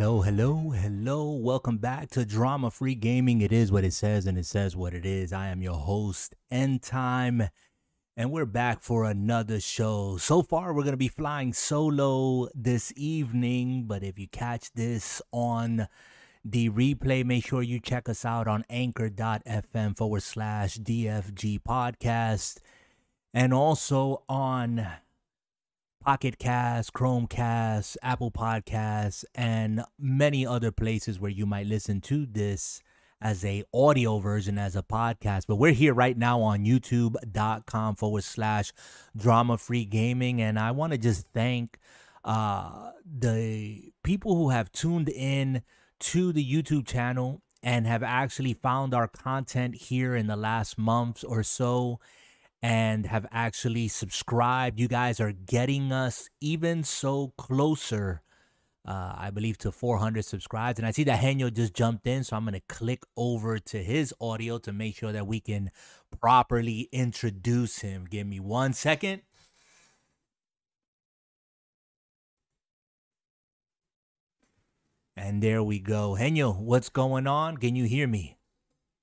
Hello, hello, hello. Welcome back to Drama Free Gaming. It is what it says and it says what it is. I am your host, End Time, and we're back for another show. So far, we're going to be flying solo this evening, but if you catch this on the replay, make sure you check us out on anchor.fm forward slash DFG podcast and also on Pocket Cast, Chromecast, Apple Podcasts, and many other places where you might listen to this as a audio version as a podcast. But we're here right now on youtube.com forward slash drama free gaming. And I want to just thank uh the people who have tuned in to the YouTube channel and have actually found our content here in the last months or so and have actually subscribed. You guys are getting us even so closer, uh, I believe, to 400 subscribes. And I see that Henyo just jumped in, so I'm going to click over to his audio to make sure that we can properly introduce him. Give me one second. And there we go. Henyo, what's going on? Can you hear me?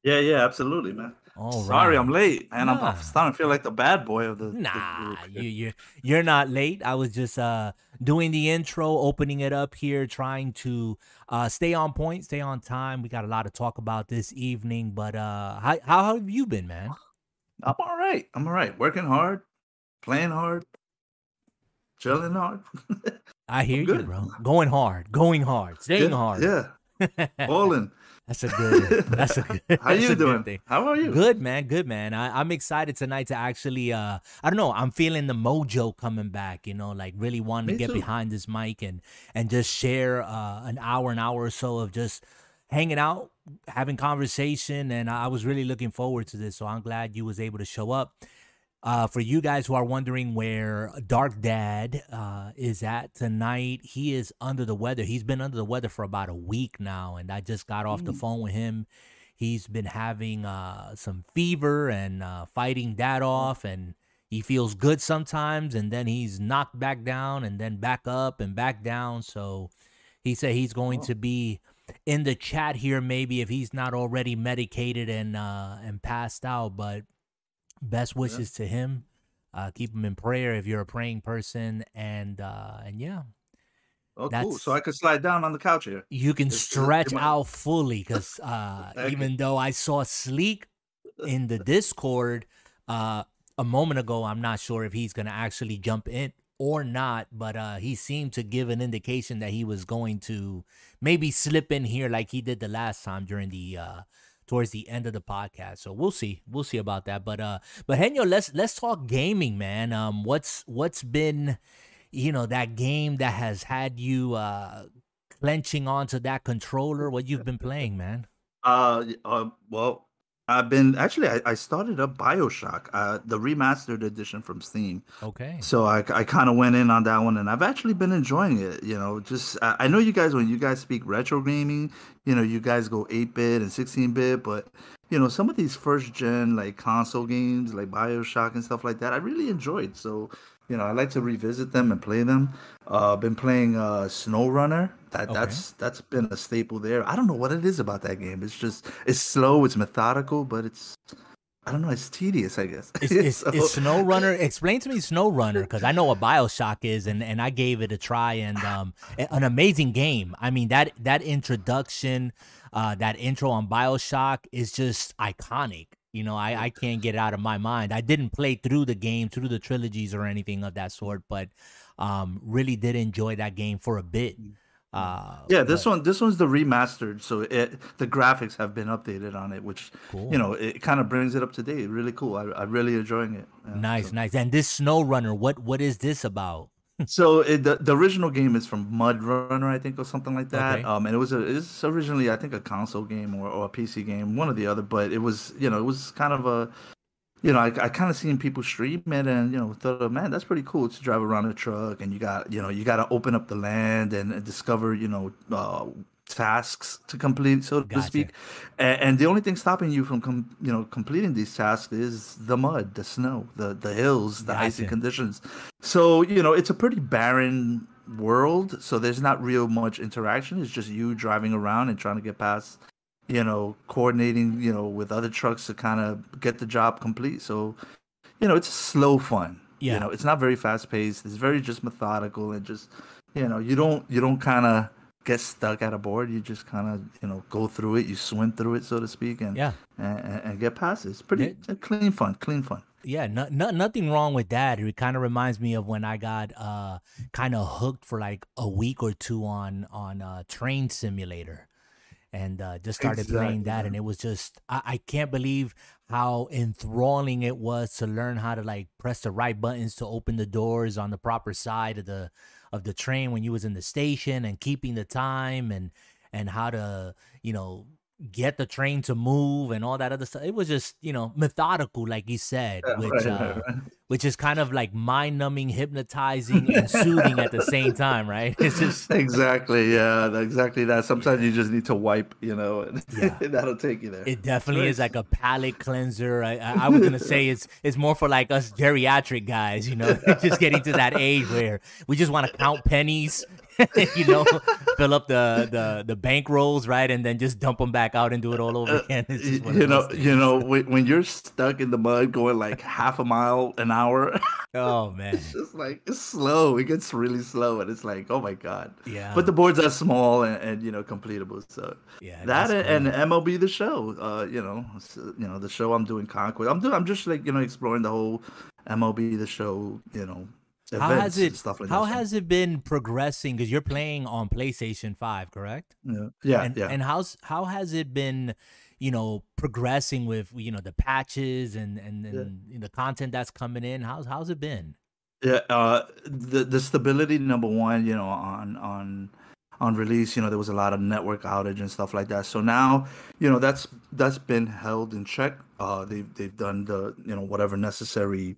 Yeah, yeah, absolutely, man. All Sorry, right. I'm late, and I'm, Nah. I'm starting to feel like the bad boy of the. the Nah, group. you you you're not late. I was just uh doing the intro, opening it up here, trying to uh stay on point, stay on time. We got a lot to talk about this evening, but uh how how have you been, man? I'm all right. I'm all right. Working hard, playing hard, chilling hard. I hear you, bro. Going hard, going hard, staying yeah, hard. Yeah, balling. That's a good. That's a good. How you doing? thing. How are you? Good man, good man. I, I'm excited tonight to actually uh I don't know, I'm feeling the mojo coming back, you know, like really wanting Me to get too. behind this mic and and just share uh an hour, an hour or so of just hanging out, having conversation, and I was really looking forward to this. So I'm glad you was able to show up. Uh, for you guys who are wondering where Dark Dad uh, is at tonight, he is under the weather. He's been under the weather for about a week now, and I just got off the Mm. phone with him. He's been having uh, some fever and uh, fighting that off, and he feels good sometimes, and then he's knocked back down, and then back up and back down. So he said he's going Oh. to be in the chat here, maybe if he's not already medicated and uh, and passed out. But best wishes to him. Uh, keep him in prayer if you're a praying person, and uh, and yeah, Oh, cool. So I could slide down on the couch here. you can is stretch am I- out fully because uh, Thank you. even though I saw Sleek in the Discord uh, a moment ago, I'm not sure if he's gonna actually jump in or not, but uh, he seemed to give an indication that he was going to maybe slip in here like he did the last time during the uh, towards the end of the podcast. So we'll see, we'll see about that. But uh, but Henyo, let's let's talk gaming, man. Um, what's what's been you know that game that has had you uh clenching onto that controller what you've been playing man Uh, uh, well, I've been actually. I, I started up Bioshock, uh, the remastered edition from Steam. okay So I, I kind of went in on that one, and I've actually been enjoying it. You know, just I, I know you guys when you guys speak retro gaming, you know, you guys go eight bit and sixteen bit, but you know, some of these first gen like console games like Bioshock and stuff like that, I really enjoyed. So you know, I like to revisit them and play them. Uh, been playing uh, SnowRunner. That Okay. that's that's been a staple there. I don't know what it is about that game. It's just it's slow, it's methodical, but it's I don't know, it's tedious. I guess. is, So- snow runner explain to me snow runner because i know what bioshock is and, and i gave it a try and um an amazing game i mean that that introduction uh that intro on bioshock is just iconic you know i i can't get it out of my mind i didn't play through the game through the trilogies or anything of that sort but um really did enjoy that game for a bit uh Yeah, this but- one this one's the remastered, so it the graphics have been updated on it, which Cool. you know it kind of brings it up to date. Really cool. I I'm really enjoying it. Yeah, Nice, so- nice. And this Snow Runner, what what is this about? So it, the the original game is from Mud Runner, I think, or something like that. Okay. Um, and it was a it's originally I think a console game or, or a PC game, one or the other. But it was you know it was kind of a you know I, I kind of seen people stream it and you know thought oh man that's pretty cool to drive around a truck and you got you know you got to open up the land and, and discover you know uh, tasks to complete, so to speak. And, and the only thing stopping you from com- you know completing these tasks is the mud, the snow, the the hills, the icy conditions. So you know it's a pretty barren world, so there's not real much interaction. It's just you driving around and trying to get past, you know, coordinating, you know, with other trucks to kind of get the job complete. So, you know, it's slow fun. Yeah. You know, it's not very fast paced. It's very just methodical and just, you know, you don't you don't kind of get stuck at a board. You just kind of you know go through it. You swim through it, so to speak, and yeah, and, and get past it. It's pretty yeah. clean fun, clean fun. Yeah, no, no, nothing wrong with that. It kind of reminds me of when I got uh, kind of hooked for like a week or two on on uh, Train Simulator, and uh, just started exactly. playing that, and it was just I, I can't believe how enthralling it was to learn how to like press the right buttons to open the doors on the proper side of the of the train when you was in the station and keeping the time and and how to you know get the train to move and all that other stuff. It was just, you know, methodical, like you said, yeah, which right, uh, right. which is kind of like mind numbing, hypnotizing, and soothing at the same time, right? It's just exactly, yeah, exactly that. Sometimes you just need to wipe, you know, and yeah. that'll take you there. It definitely is like a palate cleanser. I, I, I was gonna say it's it's more for like us geriatric guys, you know, just getting to that age where we just want to count pennies you know, fill up the the the bank rolls, right, and then just dump them back out and do it all over uh, again. you know, you know, when, when you're stuck in the mud going like half a mile an hour. Oh man, it's just like it's slow. It gets really slow, and it's like, oh my god. Yeah. But the boards are small and, and you know completable, so yeah. That and, cool. and MLB the show. Uh, you know, so, you know the show I'm doing Conquest. I'm doing. I'm just like you know exploring the whole MLB the show. You know how has it like how has it been progressing? Because you're playing on playstation 5 correct? Yeah. Yeah and, yeah. and how's how has it been you know progressing with you know the patches and and, and yeah. the content that's coming in? How's how's it been? Yeah uh the the stability number one you know on on on release you know there was a lot of network outage and stuff like that. So now you know that's that's been held in check. Uh they've they've done the you know whatever necessary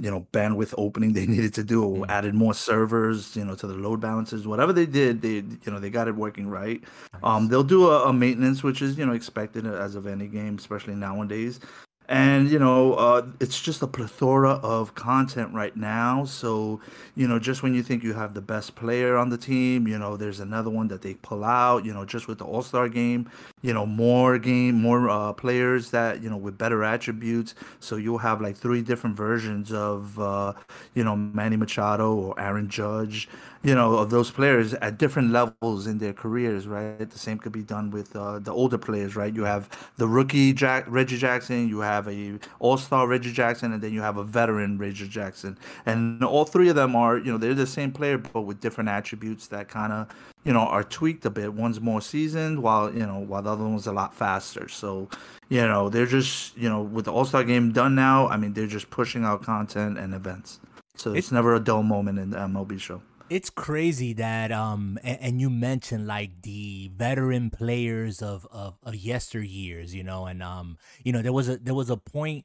you know bandwidth opening they needed to do or mm. added more servers you know to the load balancers whatever they did they you know they got it working right nice. um they'll do a, a, maintenance which is you know expected as of any game especially nowadays and you know uh, it's just a plethora of content right now. So you know just when you think you have the best player on the team you know there's another one that they pull out you know just with the all-star game you know more game more uh, players that you know with better attributes. So you'll have like three different versions of uh, you know manny machado or aaron judge you know, of those players at different levels in their careers, right? The same could be done with uh, the older players, right? You have the rookie Jack Reggie Jackson, you have a All Star Reggie Jackson, and then you have a veteran Reggie Jackson, and all three of them are, you know, they're the same player but with different attributes that kind of, you know, are tweaked a bit. One's more seasoned, while you know, while the other one's a lot faster. So, you know, they're just, you know, with the All Star game done now, I mean, they're just pushing out content and events. So it's, it's never a dull moment in the MLB show it's crazy that um and, and, you mentioned like the veteran players of, of of yesteryears you know and um you know there was a there was a point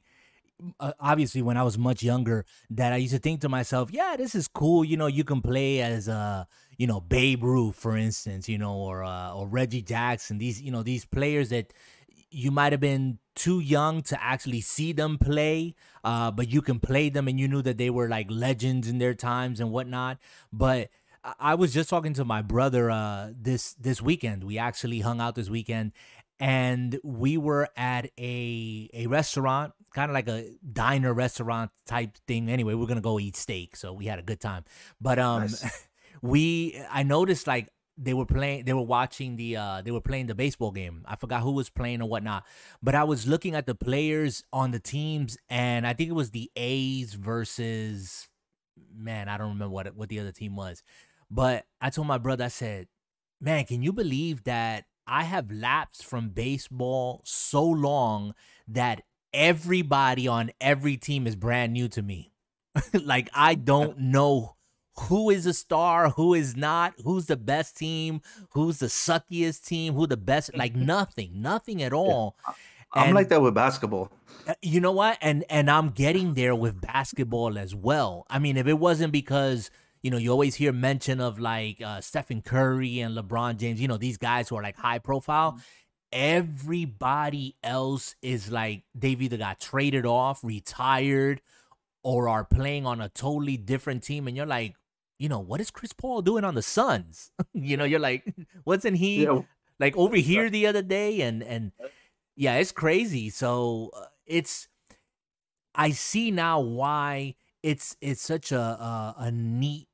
uh, obviously when i was much younger that i used to think to myself yeah this is cool you know you can play as uh you know babe ruth for instance you know or uh, or reggie jackson these you know these players that you might have been too young to actually see them play, uh, but you can play them and you knew that they were like legends in their times and whatnot. But I was just talking to my brother uh, this this weekend. We actually hung out this weekend, and we were at a a restaurant, kind of like a diner restaurant type thing. Anyway, we are gonna go eat steak, so we had a good time. But um, nice. we I noticed like they were playing they were watching the uh they were playing the baseball game. I forgot who was playing or whatnot but i was looking at the players on the teams and i think it was the a's versus man i don't remember what what the other team was. But i told my brother i said man can you believe that i have lapsed from baseball so long that everybody on every team is brand new to me? Like i don't know who is a star, who is not, who's the best team, who's the suckiest team, who the best, like nothing, nothing at all. Yeah. I'm and, like that with basketball. Uh, you know what? And and I'm getting there with basketball as well. I mean, if it wasn't because you know you always hear mention of like uh, Stephen Curry and LeBron James, you know these guys who are like high profile. Mm-hmm. Everybody else is like they've either got traded off, retired, or are playing on a totally different team, and you're like, you know, what is Chris Paul doing on the Suns? you know, you're like, wasn't he yeah. like over here the other day? And and yeah, it's crazy. So uh, it's I see now why it's it's such a, a a neat,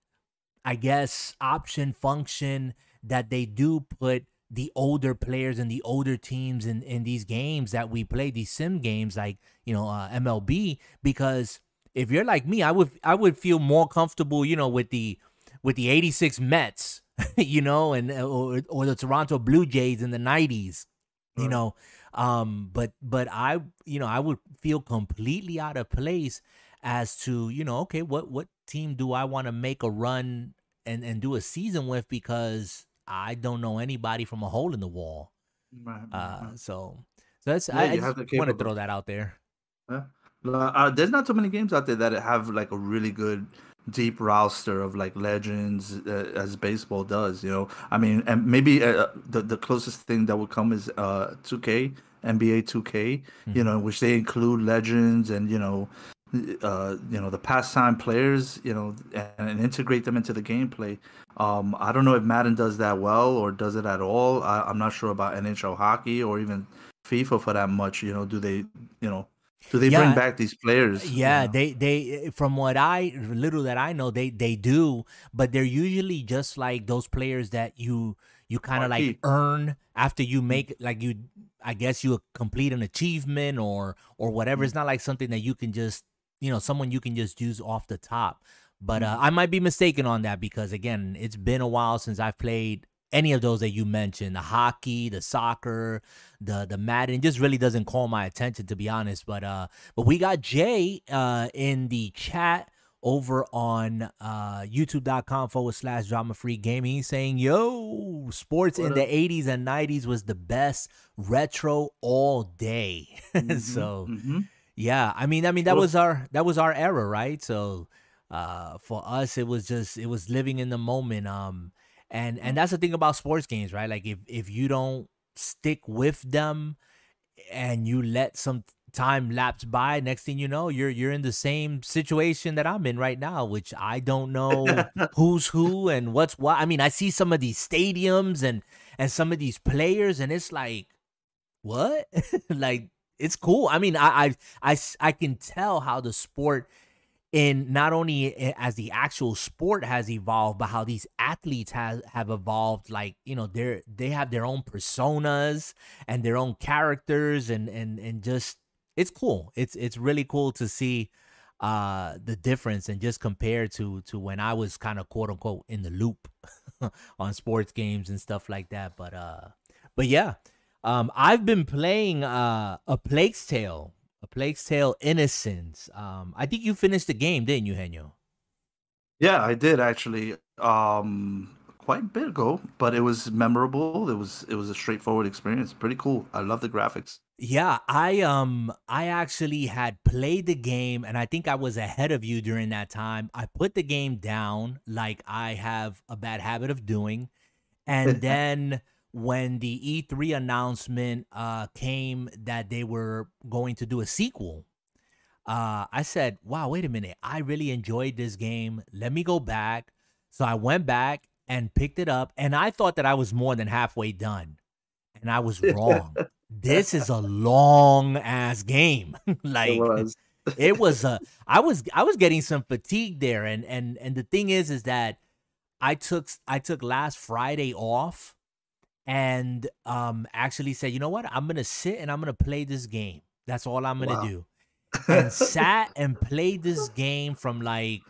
I guess, option function that they do put the older players and the older teams in, in these games that we play, these sim games like, you know, uh, MLB, because if you're like me, I would I would feel more comfortable, you know, with the with the 86 Mets, you know, and uh, or, or the Toronto Blue Jays in the 90s, you know. Um but but I, you know, I would feel completely out of place as to, you know, okay, what what team do I want to make a run and and do a season with because I don't know anybody from a hole in the wall. Right, uh, so, so that's yeah, I, I just want to throw that out there. Yeah. Uh, there's not too many games out there that have like a really good deep roster of like legends uh, as baseball does you know i mean and maybe uh, the the closest thing that would come is uh 2k nba 2k mm-hmm. you know which they include legends and you know uh, you know the pastime players, you know, and, and, integrate them into the gameplay. Um, I don't know if Madden does that well or does it at all. I, am not sure about NHL hockey or even FIFA for that much. You know, do they, you know, do they yeah. bring back these players? Yeah, you know? they they from what I little that I know, they they do, but they're usually just like those players that you you kind of like earn after you make like you I guess you complete an achievement or or whatever. Mm-hmm. It's not like something that you can just you know someone you can just use off the top. But uh, mm-hmm. I might be mistaken on that because again, it's been a while since I've played any of those that you mentioned, the hockey, the soccer, the the Madden, just really doesn't call my attention to be honest. But uh, but we got Jay uh in the chat over on uh youtube.com forward slash drama free gaming He's saying yo sports what in the 80s and 90s was the best retro all day mm-hmm, so mm-hmm. Yeah, I mean, I mean that was our that was our era, right? So uh, for us, it was just it was living in the moment. Um, and mm-hmm. and that's the thing about sports games, right? Like if if you don't stick with them and you let some time lapse by next thing you know you're you're in the same situation that i'm in right now which i don't know who's who and what's what i mean i see some of these stadiums and and some of these players and it's like what like it's cool. I mean, I, I I I can tell how the sport in not only as the actual sport has evolved, but how these athletes have have evolved. Like you know, they're they have their own personas and their own characters, and and and just it's cool. It's it's really cool to see uh the difference and just compare to to when I was kind of quote unquote in the loop on sports games and stuff like that. But uh but yeah, um, I've been playing uh, a Plague's Tale, a Plague's Tale Innocence. Um, I think you finished the game, didn't you, Henyo? Yeah, I did actually. Um, quite a bit ago, but it was memorable. It was it was a straightforward experience. Pretty cool. I love the graphics. Yeah, I um I actually had played the game and I think I was ahead of you during that time. I put the game down like I have a bad habit of doing. And then when the E3 announcement uh, came that they were going to do a sequel, uh, I said, wow, wait a minute. I really enjoyed this game. Let me go back. So I went back and picked it up, and I thought that I was more than halfway done. And I was wrong. this is a long ass game. like it was. it was a I was I was getting some fatigue there and and and the thing is is that I took I took last Friday off and um actually said, you know what? I'm gonna sit and I'm gonna play this game. That's all I'm gonna wow. do. And sat and played this game from like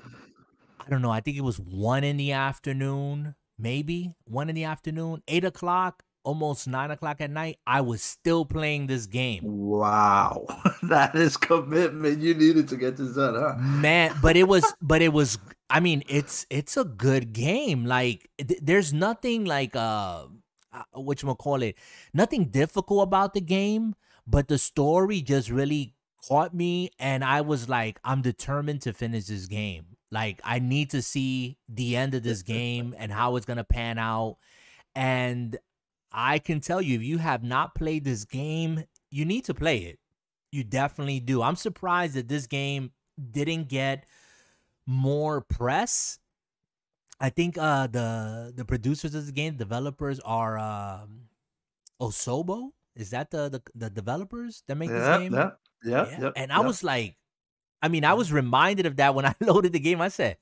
I don't know, I think it was one in the afternoon, maybe one in the afternoon, eight o'clock, almost nine o'clock at night. I was still playing this game. Wow. that is commitment. You needed to get this done, huh? Man, but it was but it was I mean, it's it's a good game. Like th- there's nothing like uh uh, what you call it, nothing difficult about the game, but the story just really caught me, and I was like, I'm determined to finish this game. Like, I need to see the end of this game and how it's gonna pan out. And I can tell you, if you have not played this game, you need to play it. You definitely do. I'm surprised that this game didn't get more press I think uh the the producers of the game, developers are um Asobo. Is that the the, the developers that make this game? yeah, yeah, Yeah. yep, And I was like, I mean, I was reminded of that when I loaded the game. I said,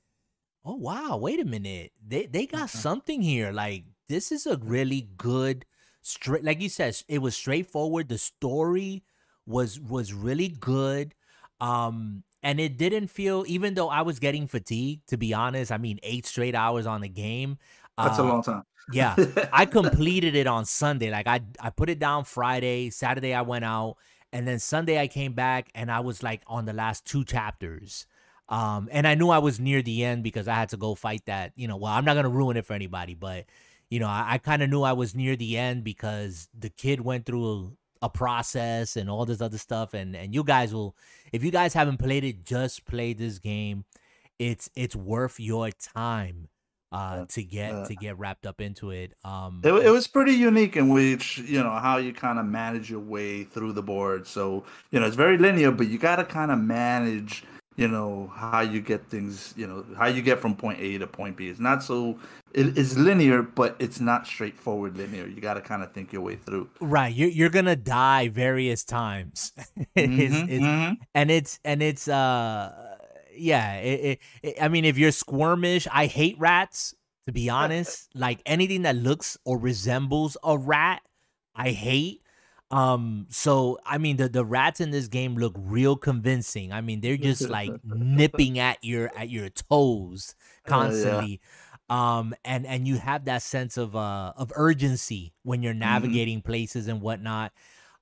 "Oh wow, wait a minute. They they got Mhm. something here. Like this is a really good straight like you said, it was straightforward. The story was was really good. Um and it didn't feel even though I was getting fatigued, to be honest. I mean, 8 straight hours on the game. That's a Uh long time. yeah. I completed it on Sunday. Like I I put it down Friday, Saturday I went out, and then Sunday I came back and I was like on the last two chapters. Um and I knew I was near the end because I had to go fight that, you know, well, I'm not going to ruin it for anybody, but you know, I, I kind of knew I was near the end because the kid went through a, process and all this other stuff and and you guys will if you guys haven't played it, just play this game. It's it's worth your time uh Yeah, to get yeah. to get wrapped up into it. Um It, it was pretty unique in which you know how you kind of manage your way through the board. So you know it's very linear, but you got to kind of manage you know how you get things. You know how you get from point A to point B. It's not so. It's linear, but it's not straightforward linear. You got to kind of think your way through. right, you're you're gonna die various times. It's- Mhm, it's- mhm. and it's and it's uh yeah it, it, it- i mean if you're squirmish i hate rats to be honest like anything that looks or resembles a rat i hate um so i mean the the rats in this game look real convincing i mean they're just like nipping at your at your toes yeah. constantly um and and you have that sense of uh of urgency when you're Mhm. navigating places and whatnot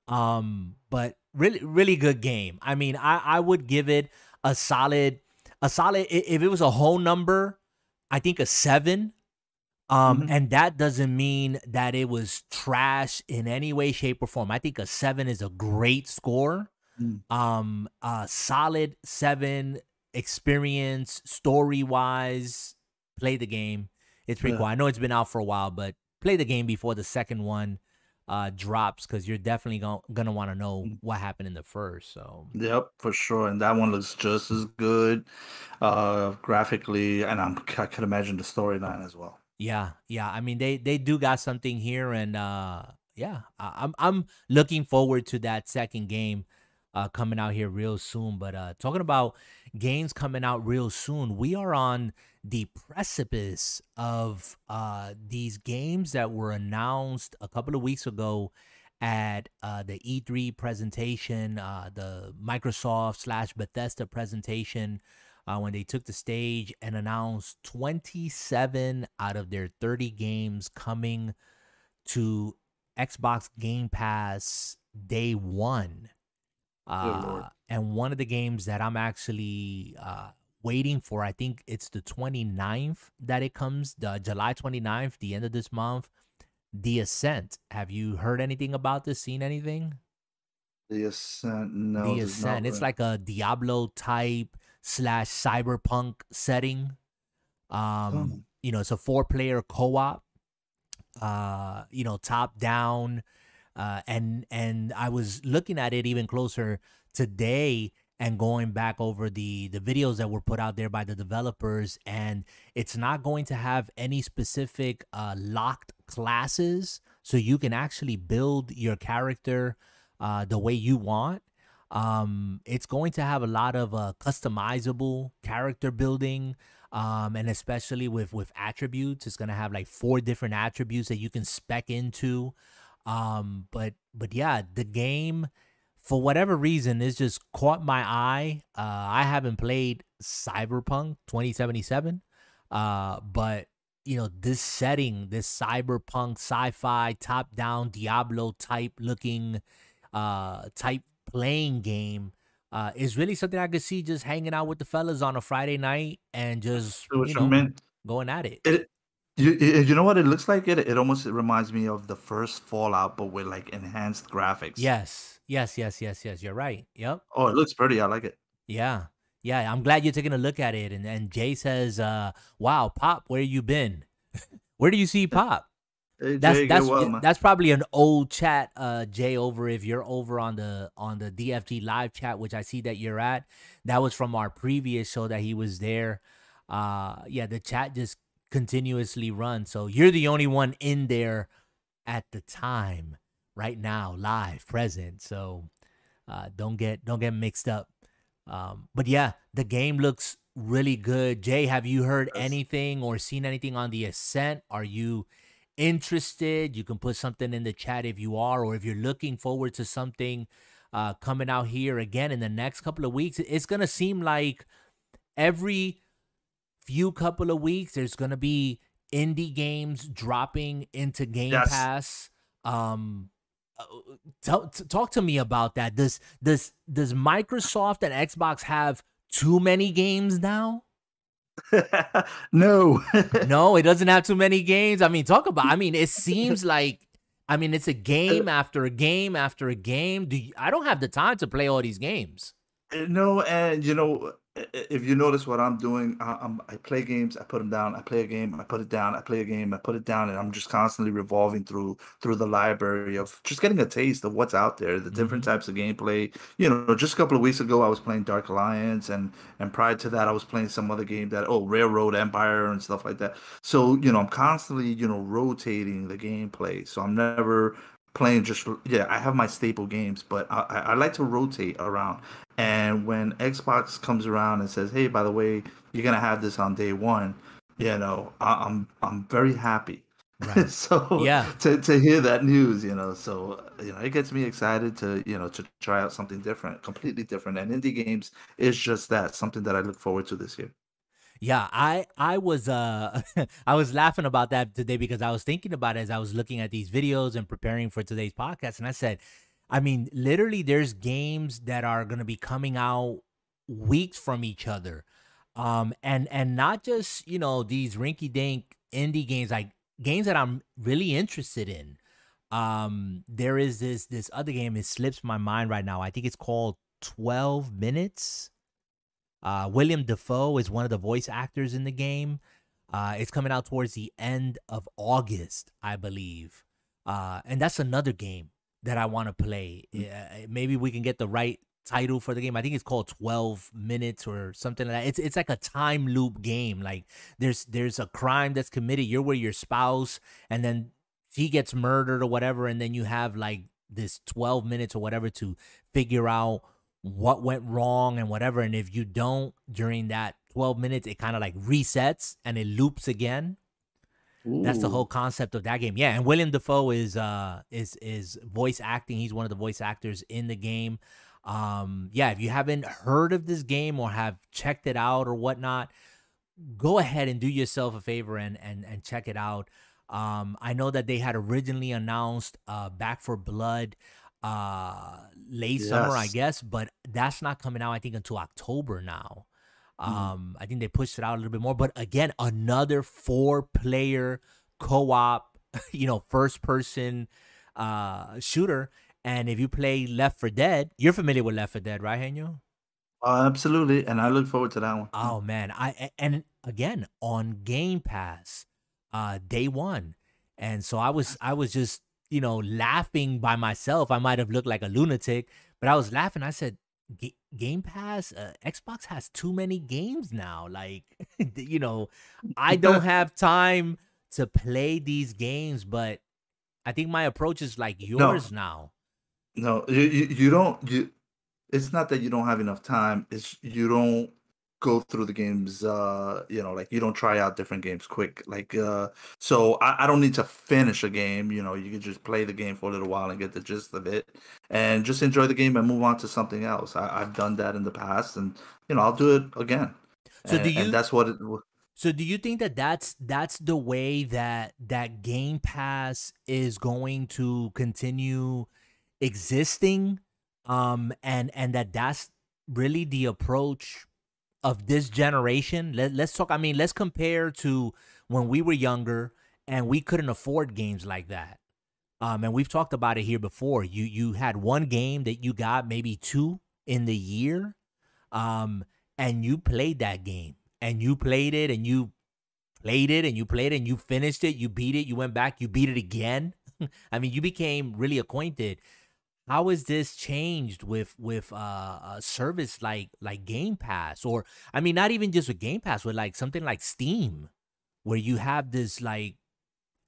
um but really really good game i mean i i would give it a solid a solid if it was a whole number i think a seven um Mhm. and that doesn't mean that it was trash in any way shape or form i think a seven is a great score Mm. um a solid seven experience story wise play the game it's pretty Yeah. cool i know it's been out for a while but play the game before the second one uh drops because you're definitely gon- gonna want to know Mm. what happened in the first so Yep, for sure. And that one looks just as good, uh, graphically, and I'm I could imagine the storyline as well. Yeah yeah i mean they they do got something here and uh yeah I, i'm i'm looking forward to that second game uh coming out here real soon but uh talking about games coming out real soon we are on the precipice of uh these games that were announced a couple of weeks ago at uh the E3 presentation uh the Microsoft slash Bethesda presentation uh, when they took the stage and announced 27 out of their 30 games coming to Xbox Game Pass day one. Uh, and one of the games that I'm actually uh, waiting for, I think it's the 29th that it comes, the July 29th, the end of this month. The Ascent. Have you heard anything about this? Seen anything? The Ascent, no, the Ascent. It's like a Diablo type slash cyberpunk setting. Um, Oh. you know, it's a four player co op. Uh, you know, top down. Uh, and and I was looking at it even closer today and going back over the the videos that were put out there by the developers and it's not going to have any specific uh locked classes so you can actually build your character uh the way you want um it's going to have a lot of uh customizable character building um and especially with with attributes it's going to have like four different attributes that you can spec into. Um but but yeah the game for whatever reason it's just caught my eye. Uh i haven't played cyberpunk 2077 uh but you know this setting this cyberpunk sci-fi top down diablo type looking uh type playing game uh is really something i could see just hanging out with the fellas on a friday night and just you you know mean? going at it It, you, you you know what it looks like? It it almost it reminds me of the first Fallout, but with like enhanced graphics. yes yes yes yes yes you're right yep Oh, it looks pretty. I like it. Yeah. Yeah, I'm glad you're taking a look at it. And and Jay says, uh, wow, Pop, where you been? where do you see Pop? That's that's well, that's probably an old chat, uh, Jay, over if you're over on the on the DFG live chat, which I see that you're at. That was from our previous show that he was there. Uh yeah, the chat just continuously run. So you're the only one in there at the time, right now, live, present. So uh, don't get don't get mixed up. Um, but yeah, the game looks really good. Jay, have you heard anything or seen anything on the Ascent? Are you interested? You can put something in the chat if you are, or if you're looking forward to something uh, coming out here again in the next couple of weeks. It's gonna seem like every few couple of weeks there's gonna be indie games dropping into Game yes. Pass. Um, uh, tell, talk to me about that. Does does does Microsoft and Xbox have too many games now? No. no, it doesn't have too many games. I mean, talk about I mean, it seems like I mean, it's a game after a game after a game. Do you, I don't have the time to play all these games. Uh, no, and you know, if you notice what I'm doing, I, I'm, I play games, I put them down, I play a game, I put it down, I play a game, I put it down, and I'm just constantly revolving through through the library of just getting a taste of what's out there, the different mm-hmm. types of gameplay. You know, just a couple of weeks ago, I was playing Dark Alliance, and and prior to that, I was playing some other game that oh Railroad Empire and stuff like that. So you know, I'm constantly you know rotating the gameplay, so I'm never playing just yeah i have my staple games but I, I like to rotate around. And when xbox comes around and says hey by the way you're gonna have this on day one you know I, am I'm, I'm very happy. Right. so yeah. to, to hear that news you know so you know it gets me excited to you know to try out something different completely different. And indie games is just that something that i look forward to this year yeah, I I was uh I was laughing about that today because I was thinking about it as I was looking at these videos and preparing for today's podcast and I said, I mean, literally there's games that are going to be coming out weeks from each other. Um and and not just, you know, these rinky dink indie games like games that I'm really interested in. Um there is this this other game it slips my mind right now. I think it's called 12 minutes uh, William Dafoe is one of the voice actors in the game. Uh, it's coming out towards the end of August, I believe. Uh, and that's another game that I want to play. Mm. maybe we can get the right title for the game. I think it's called 12 minutes or something like that. It's it's like a time loop game. Like there's there's a crime that's committed. You're with your spouse and then he gets murdered or whatever and then you have like this 12 minutes or whatever to figure out what went wrong and whatever. And if you don't during that 12 minutes, it kind of like resets and it loops again. Ooh. That's the whole concept of that game. Yeah, and William Dafoe is uh is is voice acting. He's one of the voice actors in the game. Um, yeah, if you haven't heard of this game or have checked it out or whatnot, go ahead and do yourself a favor and and and check it out. Um, I know that they had originally announced uh Back for Blood uh late yes. summer, I guess, but that's not coming out I think until October now. Mm-hmm. Um I think they pushed it out a little bit more, but again, another four player co-op, you know, first person uh shooter and if you play Left for Dead, you're familiar with Left for Dead, right, Henyo? Uh, absolutely, and I look forward to that one. Oh man, I and again on Game Pass, uh, day one, and so I was I was just you know, laughing by myself. I might have looked like a lunatic, but I was laughing. I said, Game Pass, uh, Xbox has too many games now. Like, you know, I don't have time to play these games, but I think my approach is like yours no. now. No, you, you, you don't. You, it's not that you don't have enough time. It's you don't go through the games uh you know like you don't try out different games quick like uh so I, I don't need to finish a game you know you can just play the game for a little while and get the gist of it and just enjoy the game and move on to something else. I, i've done that in the past and you know i'll do it again. So and, do you that's what it so do you think that that's that's the way that that game pass is going to continue existing um and and that that's really the approach of this generation, let, let's talk. I mean, let's compare to when we were younger and we couldn't afford games like that. Um, and we've talked about it here before. You you had one game that you got, maybe two in the year, um, and you played that game, and you played it, and you played it, and you played it, and you finished it, you beat it, you went back, you beat it again. I mean, you became really acquainted how is this changed with with uh, a service like like Game Pass or I mean not even just with Game Pass with like something like Steam? where you have this like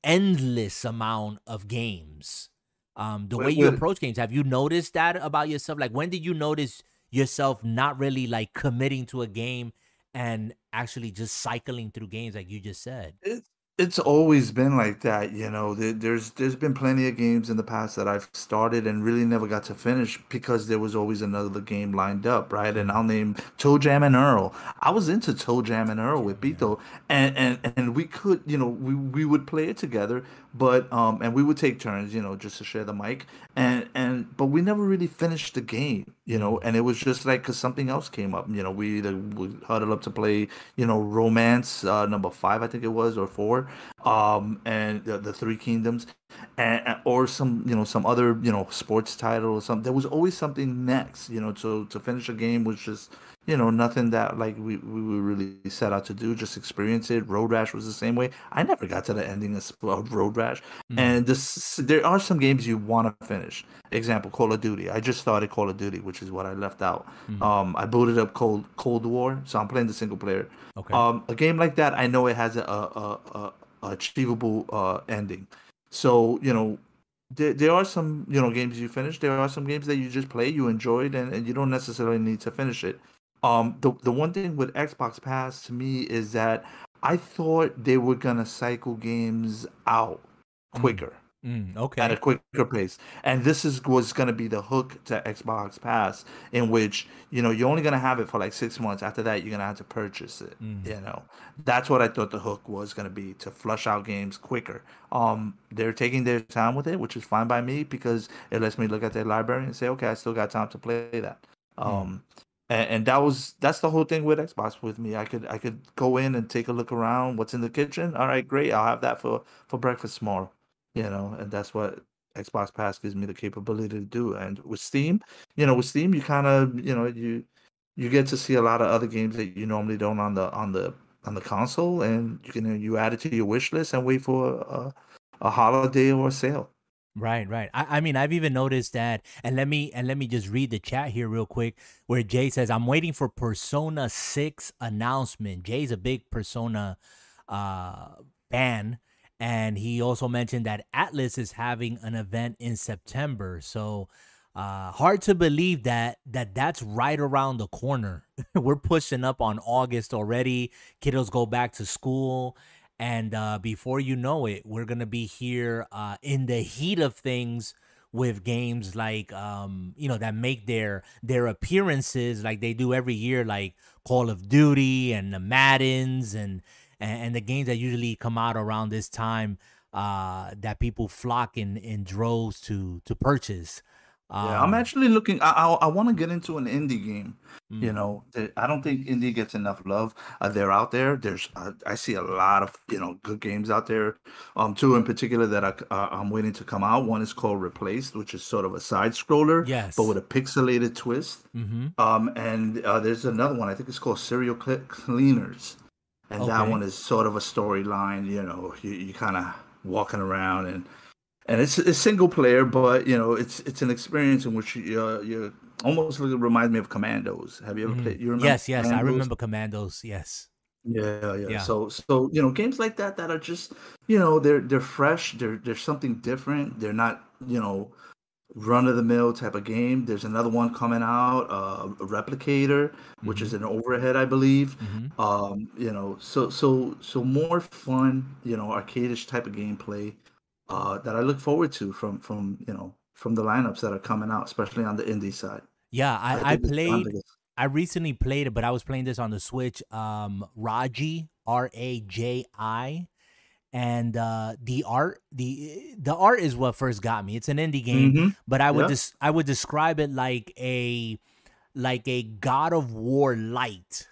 endless amount of games. Um, the way you approach games, have you noticed that about yourself? Like, when did you notice yourself not really like committing to a game and actually just cycling through games, like you just said? It's it's always been like that, you know. There, there's there's been plenty of games in the past that I've started and really never got to finish because there was always another game lined up, right? And I'll name ToeJam and Earl. I was into ToeJam and Earl with Beto, and and and we could, you know, we we would play it together, but um, and we would take turns, you know, just to share the mic, and and but we never really finished the game, you know, and it was just like because something else came up, you know, we either would huddle up to play, you know, Romance uh, number five, I think it was, or four um, and the, the Three Kingdoms, and, or some you know some other you know sports title or something. There was always something next, you know. To to finish a game was just you know nothing that like we we really set out to do. Just experience it. Road Rash was the same way. I never got to the ending of Road Rash, mm-hmm. and this there are some games you want to finish. Example: Call of Duty. I just started Call of Duty, which is what I left out. Mm-hmm. Um, I booted up Cold Cold War, so I'm playing the single player. Okay. Um, a game like that, I know it has a, a, a, a achievable uh, ending. So you know, there, there are some you know games you finish. There are some games that you just play, you enjoyed, and, and you don't necessarily need to finish it. Um, the the one thing with Xbox Pass to me is that I thought they were gonna cycle games out mm. quicker. Mm, okay. At a quicker pace, and this is was going to be the hook to Xbox Pass, in which you know you're only going to have it for like six months. After that, you're going to have to purchase it. Mm. You know, that's what I thought the hook was going to be to flush out games quicker. Um, they're taking their time with it, which is fine by me because it lets me look at their library and say, okay, I still got time to play that. Mm. Um, and, and that was that's the whole thing with Xbox with me. I could I could go in and take a look around. What's in the kitchen? All right, great. I'll have that for for breakfast tomorrow you know, and that's what Xbox Pass gives me the capability to do. And with Steam, you know, with Steam, you kind of, you know, you you get to see a lot of other games that you normally don't on the on the on the console, and you can you add it to your wish list and wait for a, a holiday or a sale. Right, right. I, I mean, I've even noticed that, and let me and let me just read the chat here real quick, where Jay says, "I'm waiting for Persona Six announcement." Jay's a big Persona uh, fan, and he also mentioned that Atlus is having an event in September. So uh, hard to believe that that that's right around the corner. We're pushing up on August already. Kiddos go back to school, and uh, before you know it, we're gonna be here uh, in the heat of things with games like um you know that make their their appearances like they do every year like Call of Duty and the Maddens and and, and the games that usually come out around this time uh, that people flock in in droves to to purchase. Um, yeah, I'm um, actually looking. I I, I want to get into an indie game. Mm. You know, I don't think indie gets enough love. Uh, they're out there. There's uh, I see a lot of you know good games out there. Um, two in particular that I uh, I'm waiting to come out. One is called Replaced, which is sort of a side scroller, yes, but with a pixelated twist. Mm-hmm. Um, and uh, there's another one. I think it's called Serial Cleaners and okay. that one is sort of a storyline. You know, you you kind of walking around and and it's a single player, but you know, it's it's an experience in which you uh, you almost reminds me of Commandos. Have you ever mm. played? You remember? Yes, yes, Commandos? I remember Commandos. Yes. Yeah, yeah, yeah. So so you know, games like that that are just you know they're they're fresh. They're they're something different. They're not you know run of the mill type of game. There's another one coming out, uh, Replicator, mm-hmm. which is mm-hmm. an overhead, I believe. Mm-hmm. Um, you know, so so so more fun, you know, arcadish type of gameplay uh, that I look forward to from from you know from the lineups that are coming out, especially on the indie side. Yeah, I, I, I played. I recently played it, but I was playing this on the Switch. Um, Raji, R A J I and uh, the art the the art is what first got me. It's an indie game, mm-hmm. but I would just I would describe it like a like a God of War light,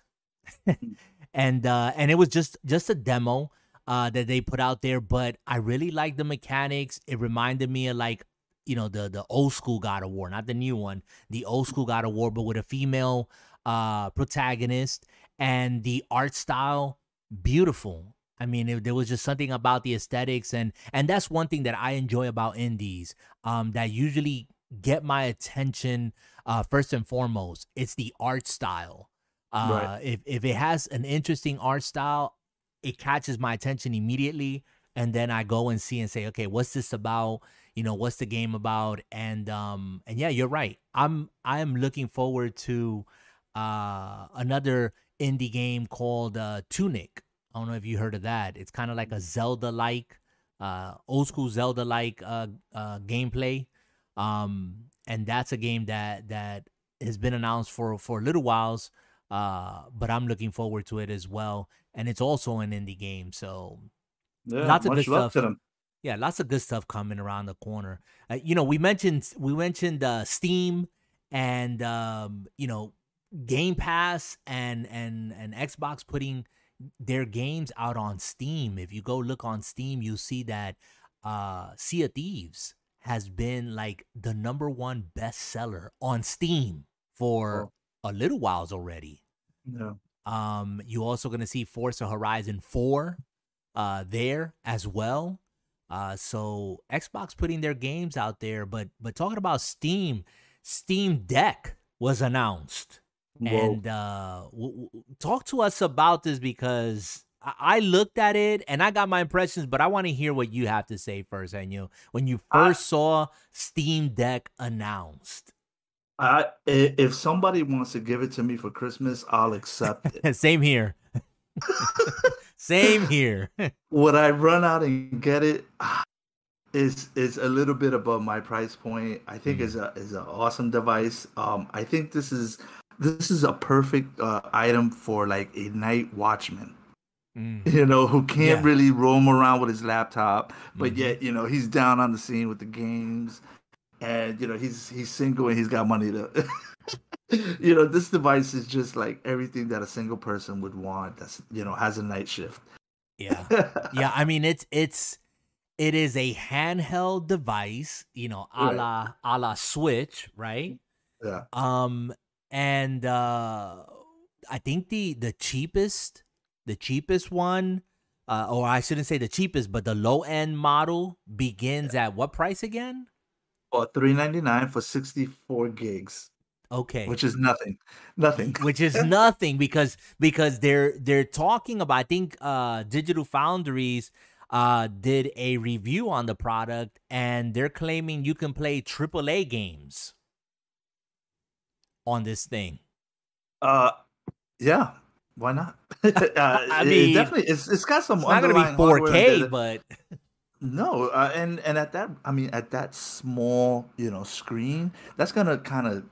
and uh, and it was just just a demo uh, that they put out there. But I really like the mechanics. It reminded me of like you know the the old school God of War, not the new one, the old school God of War, but with a female uh protagonist and the art style beautiful I mean, it, there was just something about the aesthetics, and and that's one thing that I enjoy about indies. Um, that usually get my attention. Uh, first and foremost, it's the art style. Uh, right. if if it has an interesting art style, it catches my attention immediately and then I go and see and say, okay, what's this about? You know, what's the game about? And um and yeah, you're right. I'm I am looking forward to uh another indie game called uh Tunic. I don't know if you heard of that. It's kind of like a Zelda like uh old school Zelda like uh uh gameplay. Um and that's a game that that has been announced for for a little whiles. Uh, but I'm looking forward to it as well. And it's also an indie game, so yeah, lots of good stuff. Yeah, lots of good stuff coming around the corner. Uh, you know, we mentioned we mentioned uh, Steam and um, you know Game Pass and and and Xbox putting their games out on Steam. If you go look on Steam, you see that uh, Sea of Thieves has been like the number one bestseller on Steam for oh. a little whiles already. Yeah. Um, you also gonna see Forza Horizon 4 uh, there as well. Uh, so Xbox putting their games out there, but but talking about Steam, Steam Deck was announced, Whoa. and uh, w- w- talk to us about this because I-, I looked at it and I got my impressions, but I want to hear what you have to say first. And you, when you first I, saw Steam Deck announced. I, if somebody wants to give it to me for Christmas, I'll accept it. Same here. Same here. Would I run out and get it? Is is a little bit above my price point. I think mm. is a is an awesome device. Um, I think this is this is a perfect uh, item for like a night watchman. Mm. You know, who can't yeah. really roam around with his laptop, but mm-hmm. yet you know he's down on the scene with the games, and you know he's he's single and he's got money to you know, this device is just like everything that a single person would want. That's you know has a night shift. Yeah, yeah. I mean, it's it's it is a handheld device. You know, a right. la a la Switch, right? Yeah. Um, and uh, I think the the cheapest the cheapest one. Uh, or I shouldn't say the cheapest, but the low end model begins yeah. at what price again? Well, three ninety nine for sixty four gigs. Okay. Which is nothing. Nothing. Which is nothing because because they're they're talking about I think uh Digital Foundries uh did a review on the product and they're claiming you can play AAA games on this thing. Uh yeah. Why not? uh, I mean, it definitely, it's it's got some. It's not gonna be 4K, but no, uh, and and at that, I mean, at that small, you know, screen, that's gonna kind of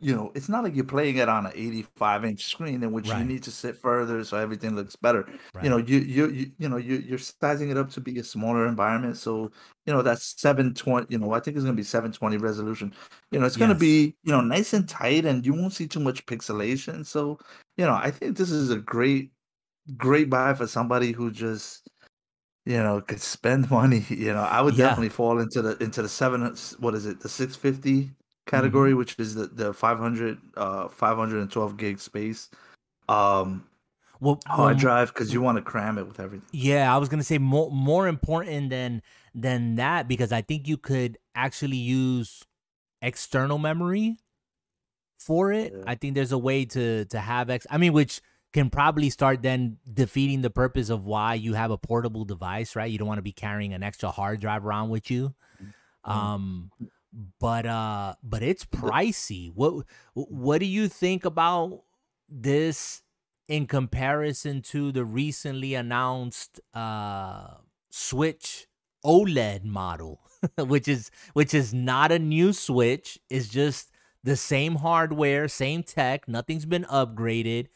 you know, it's not like you're playing it on an 85 inch screen in which right. you need to sit further so everything looks better. Right. You know, you, you you you know you you're sizing it up to be a smaller environment. So you know that's 720. You know, I think it's gonna be 720 resolution. You know, it's gonna be you know nice and tight, and you won't see too much pixelation. So you know, I think this is a great great buy for somebody who just you know could spend money. You know, I would yeah. definitely fall into the into the seven. What is it? The 650 category, mm-hmm. which is the, the 500, uh, 512 gig space. Um, well, hard um, drive because you want to cram it with everything. Yeah, I was gonna say more more important than than that because I think you could actually use external memory for it. Yeah. I think there's a way to to have ex. I mean, which can probably start then defeating the purpose of why you have a portable device, right? You don't want to be carrying an extra hard drive around with you. Mm-hmm. Um, but uh but it's pricey. What what do you think about this in comparison to the recently announced uh Switch OLED model, which is which is not a new Switch, it's just the same hardware, same tech, nothing's been upgraded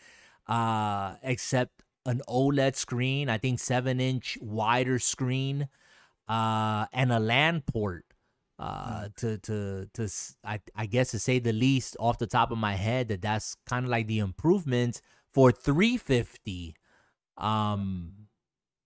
uh except an OLED screen, I think 7-inch wider screen uh and a LAN port uh, mm. to to to I, I guess to say the least off the top of my head that that's kind of like the improvement for 350 um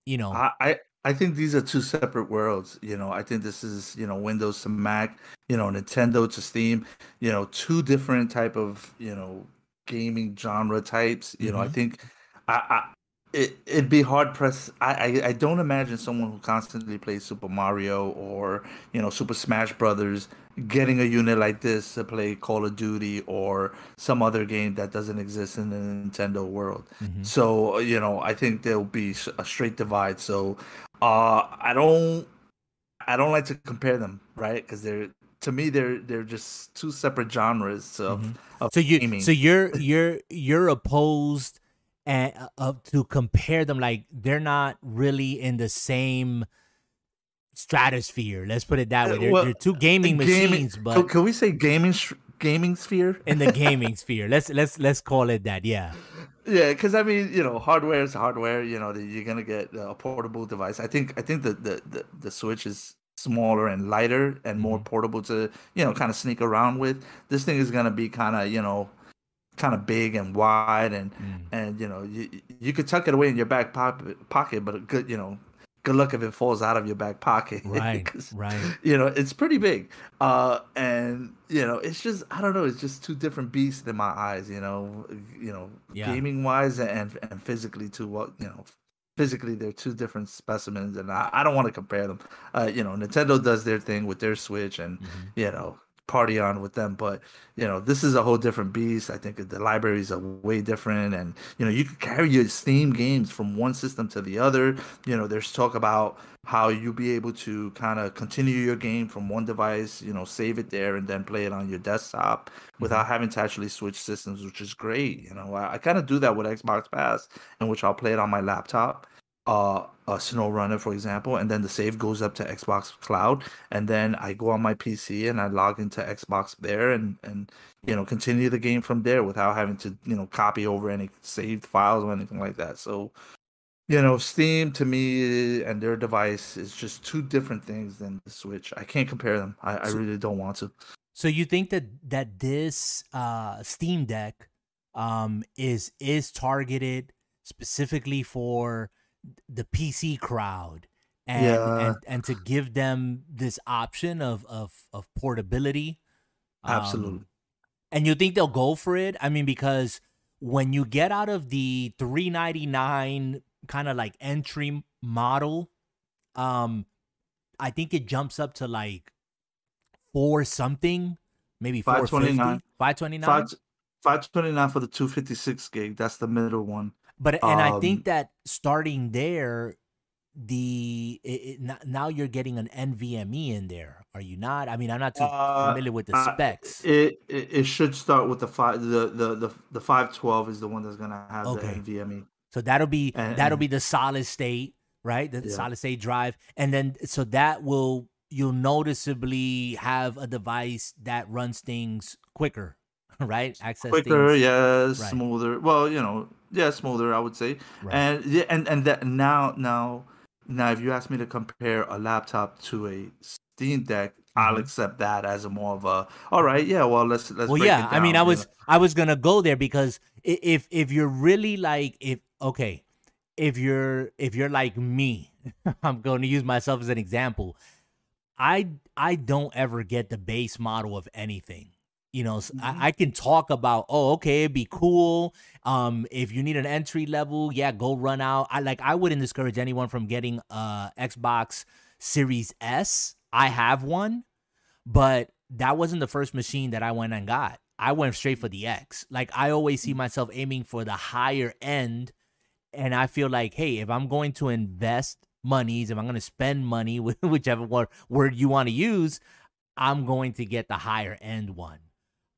you know I, I i think these are two separate worlds you know i think this is you know windows to mac you know nintendo to steam you know two different type of you know gaming genre types you mm-hmm. know i mm-hmm. think I, it it'd be hard pressed. I, I I don't imagine someone who constantly plays Super Mario or you know Super Smash Brothers getting a unit like this to play Call of Duty or some other game that doesn't exist in the Nintendo world. Mm-hmm. So you know I think there'll be a straight divide. So uh, I don't I don't like to compare them, right? Because they're to me they're they're just two separate genres of, mm-hmm. of so you gaming. so you're you're you're opposed and uh, to compare them like they're not really in the same stratosphere. Let's put it that way. They're, well, they're two gaming, gaming machines but can, can, we say gaming gaming sphere? In the gaming sphere. Let's let's let's call it that yeah. Yeah because i mean you know hardware is hardware you know you're gonna get a portable device. I think i think the the the, the switch is smaller and lighter and more mm-hmm. portable to you know kind of sneak around with. This thing is going to be kind of you know kind of big and wide and mm. and you know you you could tuck it away in your back pocket pocket but good you know good luck if it falls out of your back pocket right right you know it's pretty big uh and you know it's just i don't know it's just two different beasts in my eyes you know you know yeah. gaming wise and and physically too what you know physically they're two different specimens and i, I don't want to compare them uh, you know nintendo does their thing with their switch and mm-hmm. you know party on with them but you know this is a whole different beast. I think the libraries are way different and you know you can carry your steam games from one system to the other. You know there's talk about how you'll be able to kind of continue your game from one device you know save it there and then play it on your desktop without mm-hmm. having to actually switch systems which is great you know. I, I kind of do that with xbox pass in which i'll play it on my laptop. Uh, a SnowRunner, for example, and then the save goes up to Xbox Cloud, and then I go on my PC and I log into Xbox there, and and you know continue the game from there without having to you know copy over any saved files or anything like that. So, you know, Steam to me and their device is just two different things than the Switch. I can't compare them. I, I really don't want to. So you think that that this uh, Steam Deck um, is is targeted specifically for the PC crowd and, yeah. and and to give them this option of of of portability. Absolutely. Um, and you think they'll go for it? I mean, because when you get out of the 399 kind of like entry model, um, I think it jumps up to like four something, maybe 529. 529. 529 for the 256 gig. That's the middle one. But and um, I think that starting there, the it, it, now you're getting an NVMe in there. Are you not? I mean, I'm not too uh, familiar with the specs. it, it, it should start with the five. The the the, the five twelve is the one that's gonna have okay. the NVMe. So that'll be and, that'll be the solid state, right? The yeah. solid state drive, and then so that will you'll noticeably have a device that runs things quicker, right? Access quicker, things. yeah, right. smoother. Well, you know, yeah, smoother, I would say. Right. And yeah, and and that now now now if you ask me to compare a laptop to a Steam Deck, mm-hmm. I'll accept that as a more of a all right, yeah, well let's let's Well, yeah, I mean, I was know? I was going to go there because if if you're really like if okay, if you're if you're like me, I'm going to use myself as an example. I I don't ever get the base model of anything. You know, mm-hmm. I, I, can talk about, oh, okay, it'd be cool. Um, if you need an entry level, yeah, go run out. I like I wouldn't discourage anyone from getting uh Xbox Series S. I have one, but that wasn't the first machine that I went and got. I went straight for the X. Like I always see mm. myself aiming for the higher end. And I feel like, hey, if I'm going to invest monies, if I'm going to spend money, whichever word you want to use, I'm going to get the higher end one.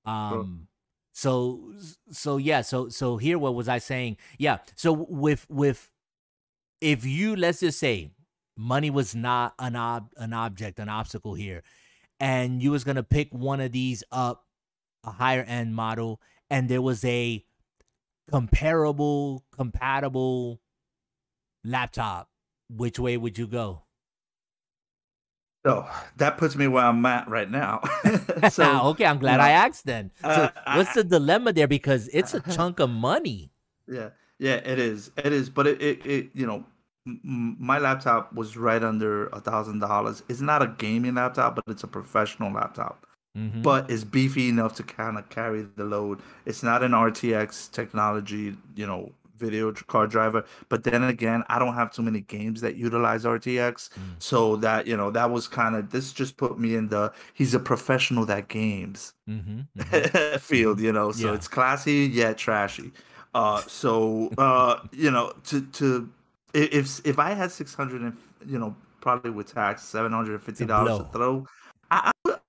Um, so so yeah, so so here what was I saying? Yeah, so with with if you let's just say money was not an ob- an object, an obstacle here, and you was gonna pick one of these up, a higher end model, and there was a comparable, compatible laptop, which way would you go? So that puts me where I'm at right now. so okay, I'm glad you know, I asked then. So uh, what's I, the dilemma there? Because it's a chunk of money. Yeah, yeah, it is. It is, but it, it, it you know, m- my laptop was right under a thousand dollars. It's not a gaming laptop, but it's a professional laptop. Mm-hmm. But it's beefy enough to kind of carry the load. It's not an RTX technology, you know, video card driver. But then again, I don't have too many games that utilize RTX, mm. so that you know that was kind of this just put me in the he's a professional that games mm-hmm, mm-hmm. field, you know. So yeah. it's classy yet trashy. Uh, so uh, you know, to to if if I had six hundred and you know probably with tax seven hundred and fifty dollars to throw.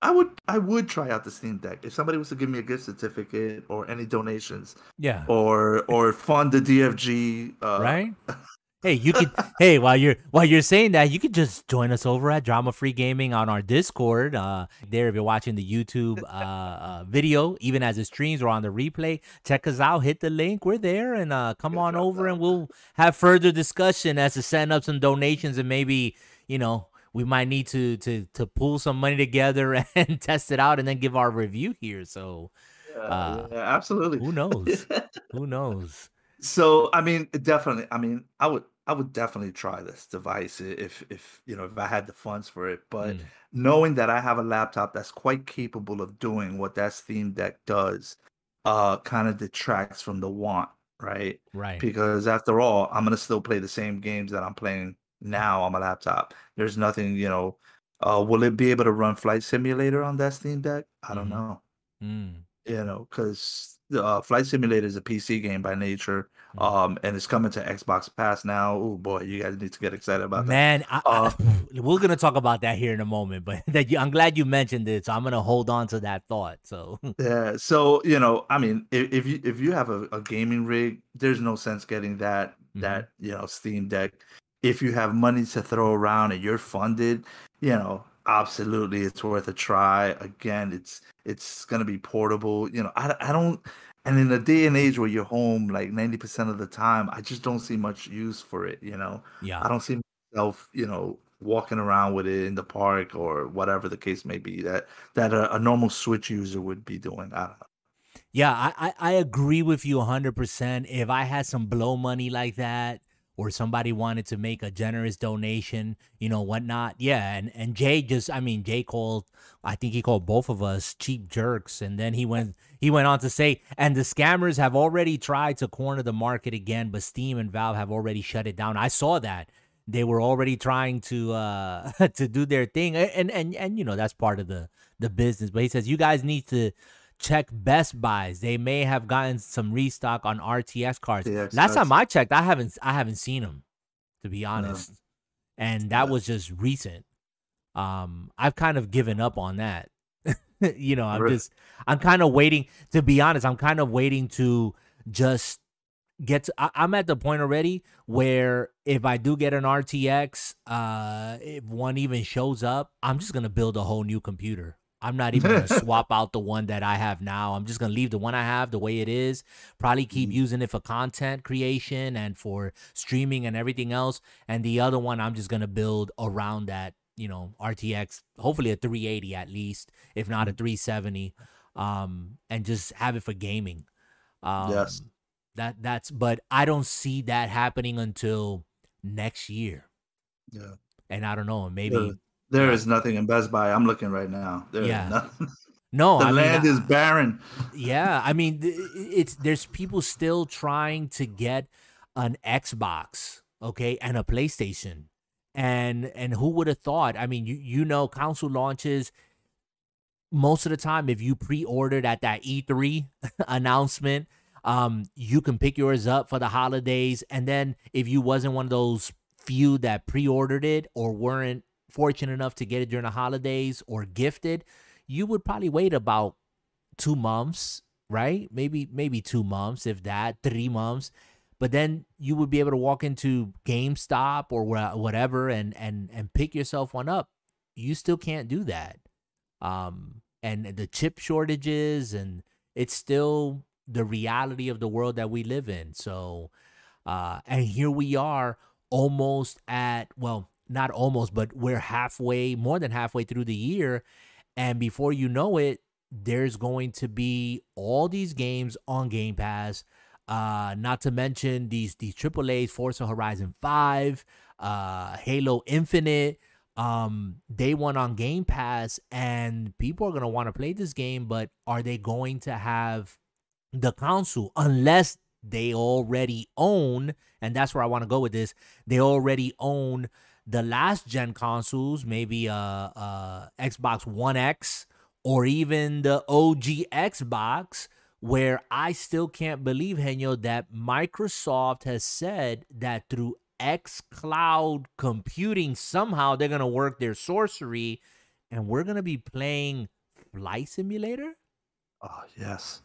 I, would I would try out the Steam Deck if somebody was to give me a gift certificate or any donations. Yeah. Or or fund the DFG. Uh, right. Hey, you could. hey, while you're while you're saying that, you could just join us over at Drama Free Gaming on our Discord. Uh, there, if you're watching the YouTube uh, uh, video, even as it streams or on the replay, check us out. Hit the link. We're there, and uh, come on over, and we'll have further discussion as to send up some donations, and maybe you know we might need to to to pull some money together and test it out, and then give our review here. So, uh, yeah, absolutely. Who knows? who knows? So, I mean, definitely. I mean, I would I would definitely try this device if if you know if I had the funds for it. But mm. knowing that I have a laptop that's quite capable of doing what that Steam Deck does, uh, kind of detracts from the want, right? Right. Because after all, I'm gonna still play the same games that I'm playing now on my laptop. There's nothing, you know. Uh, will it be able to run Flight Simulator on that Steam Deck? I don't mm-hmm. know. Mm. You know, because uh, Flight Simulator is a PC game by nature, mm. um, and it's coming to Xbox Pass now. Oh boy, you guys need to get excited about Man, that. Man, uh, we're gonna talk about that here in a moment, but that you, I'm glad you mentioned it, so I'm gonna hold on to that thought. So yeah, so you know, I mean, if, if you if you have a, a, gaming rig, there's no sense getting that mm-hmm. that you know Steam Deck. If you have money to throw around and you're funded, you know, absolutely it's worth a try. Again it's it's gonna be portable you know i, I don't and in a day and age where you're home like 90% of the time i just don't see much use for it you know? Yeah. I don't see myself you know walking around with it in the park or whatever the case may be that that a, a normal switch user would be doing i don't know. Yeah I, I i agree with you 100% if i had some blow money like that or somebody wanted to make a generous donation, you know, whatnot. Yeah, and and Jay just, I mean, Jay called, I think he called both of us cheap jerks, and then he went he went on to say, and the scammers have already tried to corner the market again, but Steam and Valve have already shut it down. I saw that they were already trying to uh to do their thing, and and and you know that's part of the the business. But he says you guys need to check Best Buys. They may have gotten some restock on RTX cards. RTX Last time I checked, I haven't I haven't seen them, to be honest. No. And that was just recent. Um, I've kind of given up on that. you know, I'm just I'm kind of waiting. To be honest, I'm kind of waiting to just get. To, I, am at the point already where if I do get an RTX, uh, if one even shows up, I'm just gonna build a whole new computer. I'm not even gonna swap out the one that I have now. I'm just gonna leave the one I have the way it is. Probably keep mm-hmm. using it for content creation and for streaming and everything else. And the other one I'm just gonna build around that, you know, RTX, hopefully a 380 at least, if not a mm-hmm. 370. Um, and just have it for gaming. Um yes. that that's but I don't see that happening until next year. Yeah. And I don't know, maybe there is nothing in Best Buy. I'm looking right now. There yeah. nothing. No, the I land mean, is barren. Yeah, I mean, it's there's people still trying to get an Xbox, okay, and a PlayStation, and and who would have thought? I mean, you you know, console launches most of the time if you pre-ordered at that E3 announcement, um, you can pick yours up for the holidays, and then if you wasn't one of those few that pre-ordered it or weren't fortunate enough to get it during the holidays or gifted, you would probably wait about two months, right? Maybe maybe two months, if that, three months. But then you would be able to walk into GameStop or whatever and and and pick yourself one up. You still can't do that. Um, and the chip shortages and it's still the reality of the world that we live in. So, uh, and here we are almost at well not almost, but we're halfway, more than halfway through the year. And before you know it, there's going to be all these games on Game Pass. Uh, not to mention these these AAA's, Forza Horizon 5, uh, Halo Infinite. Um, day on Game Pass, and people are gonna want to play this game, but are they going to have the console unless they already own, and that's where I want to go with this. They already own the last gen consoles, maybe uh, uh Xbox One X or even the OG Xbox, where I still can't believe, Henyo, that Microsoft has said that through X Cloud computing, somehow they're gonna work their sorcery, and we're gonna be playing Flight Simulator. Oh yes,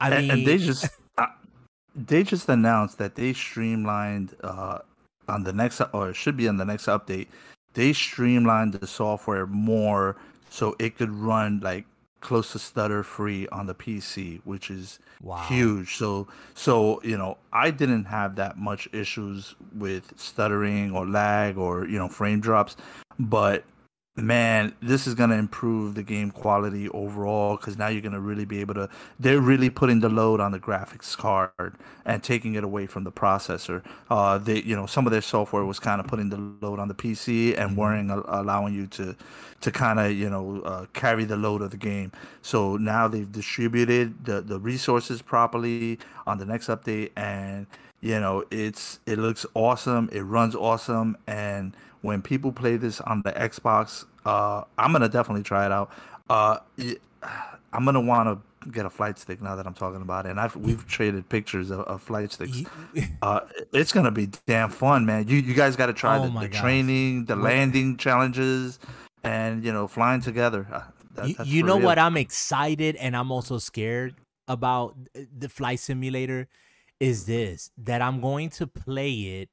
I and, mean, and they just uh, they just announced that they streamlined uh, on the next or it should be on the next update. They streamlined the software more so it could run like close to stutter free on the PC, which is wow. huge. So so you know, I didn't have that much issues with stuttering or lag or you know frame drops, but man, this is going to improve the game quality overall because now you're going to really be able to. They're really putting the load on the graphics card and taking it away from the processor. Uh, they, you know, some of their software was kind of putting the load on the PC and mm-hmm. weren't allowing you to, to kind of, you know, uh, carry the load of the game. So now they've distributed the the resources properly on the next update and you know it's it looks awesome it runs awesome and when people play this on the Xbox, uh, I'm gonna definitely try it out. Uh, I'm gonna want to get a flight stick now that I'm talking about it. And I've we've traded pictures of, of flight sticks. Uh, it's gonna be damn fun, man. You you guys got to try oh the, the training, the landing challenges, and you know flying together. Uh, that, you, you know real. what? I'm excited and I'm also scared about the flight simulator. Is this that I'm going to play it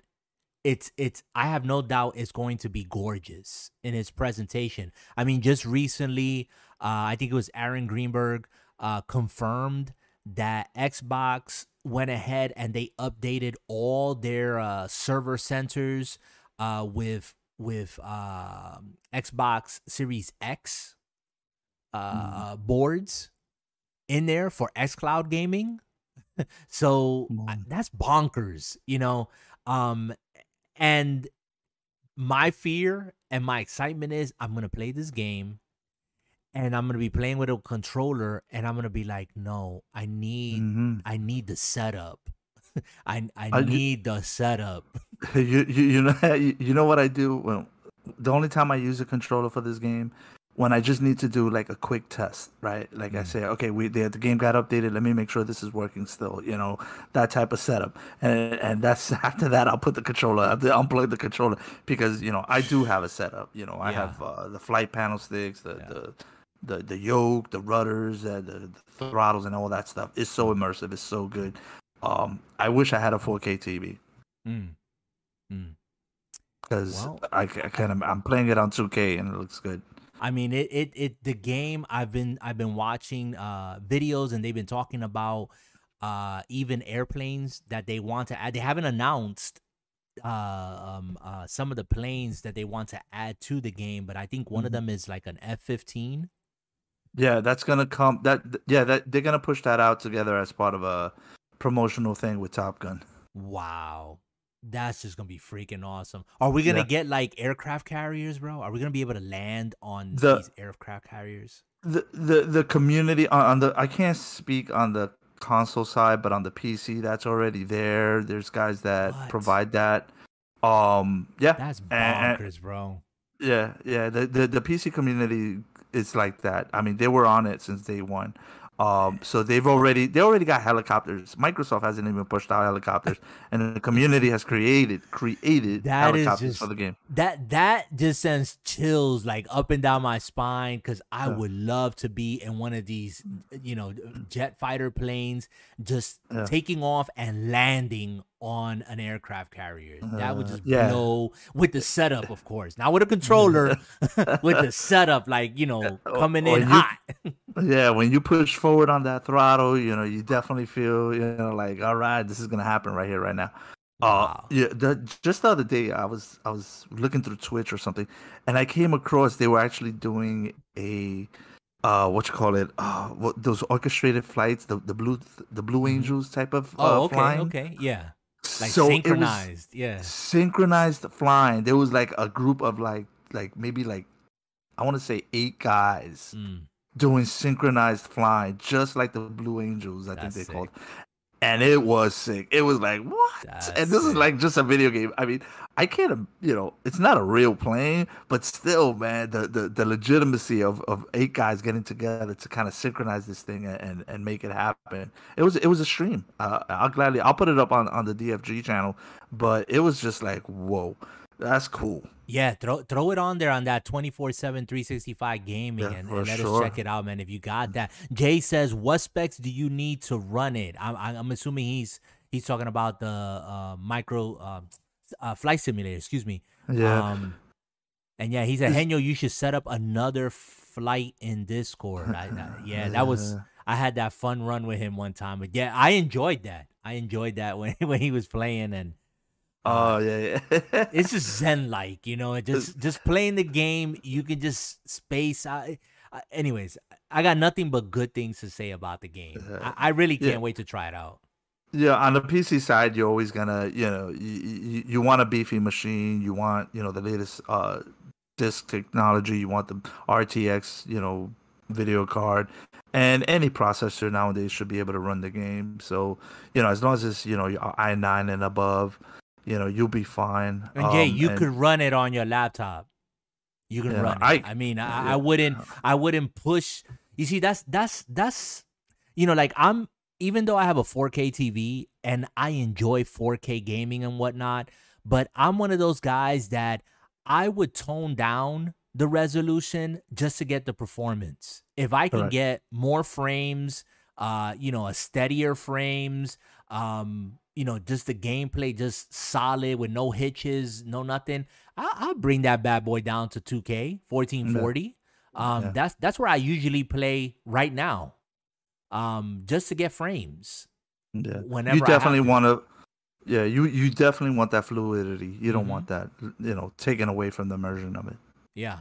it's it's I have no doubt it's going to be gorgeous in its presentation. I mean, just recently, uh, I think it was Aaron Greenberg uh, confirmed that Xbox went ahead and they updated all their uh, server centers uh, with with uh, Xbox Series X uh, mm. boards in there for xCloud gaming. so mm. that's bonkers, you know. Um, and my fear and my excitement is I'm gonna play this game and I'm gonna be playing with a controller and I'm gonna be like, no, I need mm-hmm. I need the setup. I I, I need the setup. You, you you know you, you know what I do? Well, the only time I use a controller for this game when I just need to do like a quick test, right? Like mm. I say, okay, we the, the game got updated. Let me make sure this is working still. You know that type of setup, and and that's after that I'll put the controller, I'll unplug the controller because you know I do have a setup. You know I yeah. have uh, the flight panel sticks, the yeah. the the the yoke, the rudders, uh, the, the, throttles, and all that stuff. It's so immersive. It's so good. Um, I wish I had a 4K TV. Mm. Mm because well, I, I kind of I'm playing it on 2K and it looks good. I mean, it, it, it, the game. I've been, I've been watching uh, videos, and they've been talking about uh, even airplanes that they want to add. They haven't announced uh, um, uh, some of the planes that they want to add to the game, but I think one mm-hmm. of them is like an F fifteen. Yeah, that's gonna come. That yeah, that they're gonna push that out together as part of a promotional thing with Top Gun. Wow, that's just gonna be freaking awesome. Are we gonna yeah. get like aircraft carriers, bro? Are we gonna be able to land on the, these aircraft carriers? The the the community on, on the I can't speak on the console side, but on the PC, that's already there. There's guys that what? provide that. Um, yeah, that's bonkers, and, bro. Yeah, yeah. The, the the PC community is like that. I mean, they were on it since day one. Um, so they've already they already got helicopters. Microsoft hasn't even pushed out helicopters, and the community has created created that helicopters just, for the game. That that just sends chills like up and down my spine because I yeah. would love to be in one of these, you know, jet fighter planes, just yeah. taking off and landing on an aircraft carrier. That would uh, just yeah. blow with the setup, of course. Not with a controller, with the setup, like you know, coming in you, hot. Yeah, when you push forward on that throttle, you know, you definitely feel, you know, like, all right, this is gonna happen right here, right now. Uh, wow. Uh, yeah, the, just the other day, I was I was looking through Twitch or something, and I came across they were actually doing a uh what you call it uh what those orchestrated flights the the blue the blue mm-hmm. angels type of uh, oh okay flying. okay yeah like so synchronized, yeah. Synchronized flying. There was like a group of like like maybe like I want to say eight guys mm. Doing synchronized flying, just like the Blue Angels. I That's think they called. and it was sick. It was like what? That's and this sick. is like just a video game. I mean, I can't, you know, it's not a real plane, but still, man, the the, the legitimacy of, of eight guys getting together to kind of synchronize this thing and, and make it happen. It was it was a stream. Uh, I'll gladly I'll put it up on on the DFG channel, but it was just like whoa. That's cool. Yeah, throw throw it on there on that 24/7 365 gaming yeah, and, and, let sure. us check it out, man. If you got that. Jay says, "What specs do you need to run it?" I'm I'm assuming he's he's talking about the uh, micro uh, uh, flight simulator, excuse me. Yeah. Um, and yeah, he said, "Henyo, you should set up another flight in Discord." I, I, yeah, that was I had that fun run with him one time. But yeah, I enjoyed that. I enjoyed that when when he was playing and Oh yeah, yeah. it's just zen like, you know. Just just playing the game, you can just space. out. anyways, I got nothing but good things to say about the game. I, I really can't yeah. wait to try it out. Yeah, on the PC side, you're always gonna, you know, you, you, you want a beefy machine. You want, you know, the latest uh, disk technology. You want the RTX, you know, video card, and any processor nowadays should be able to run the game. So, you know, as long as it's, you know, i9 and above, you know, you'll be fine. And Jay, um, you and, could run it on your laptop. You can yeah, run it. I, I mean, I, yeah. I wouldn't I wouldn't push you see that's that's that's you know, like I'm even though I have a 4K TV and I enjoy 4K gaming and whatnot, but I'm one of those guys that I would tone down the resolution just to get the performance. If I can get more frames, uh, you know, a steadier frames, um, you know, just the gameplay just solid with no hitches, no nothing. I, will bring that bad boy down to 2K 1440. Yeah. Um, yeah. that's that's where I usually play right now. Um, just to get frames. Yeah. Whenever you definitely want to. Yeah, you you definitely want that fluidity. You don't mm-hmm. want that, you know, taken away from the immersion of it. Yeah,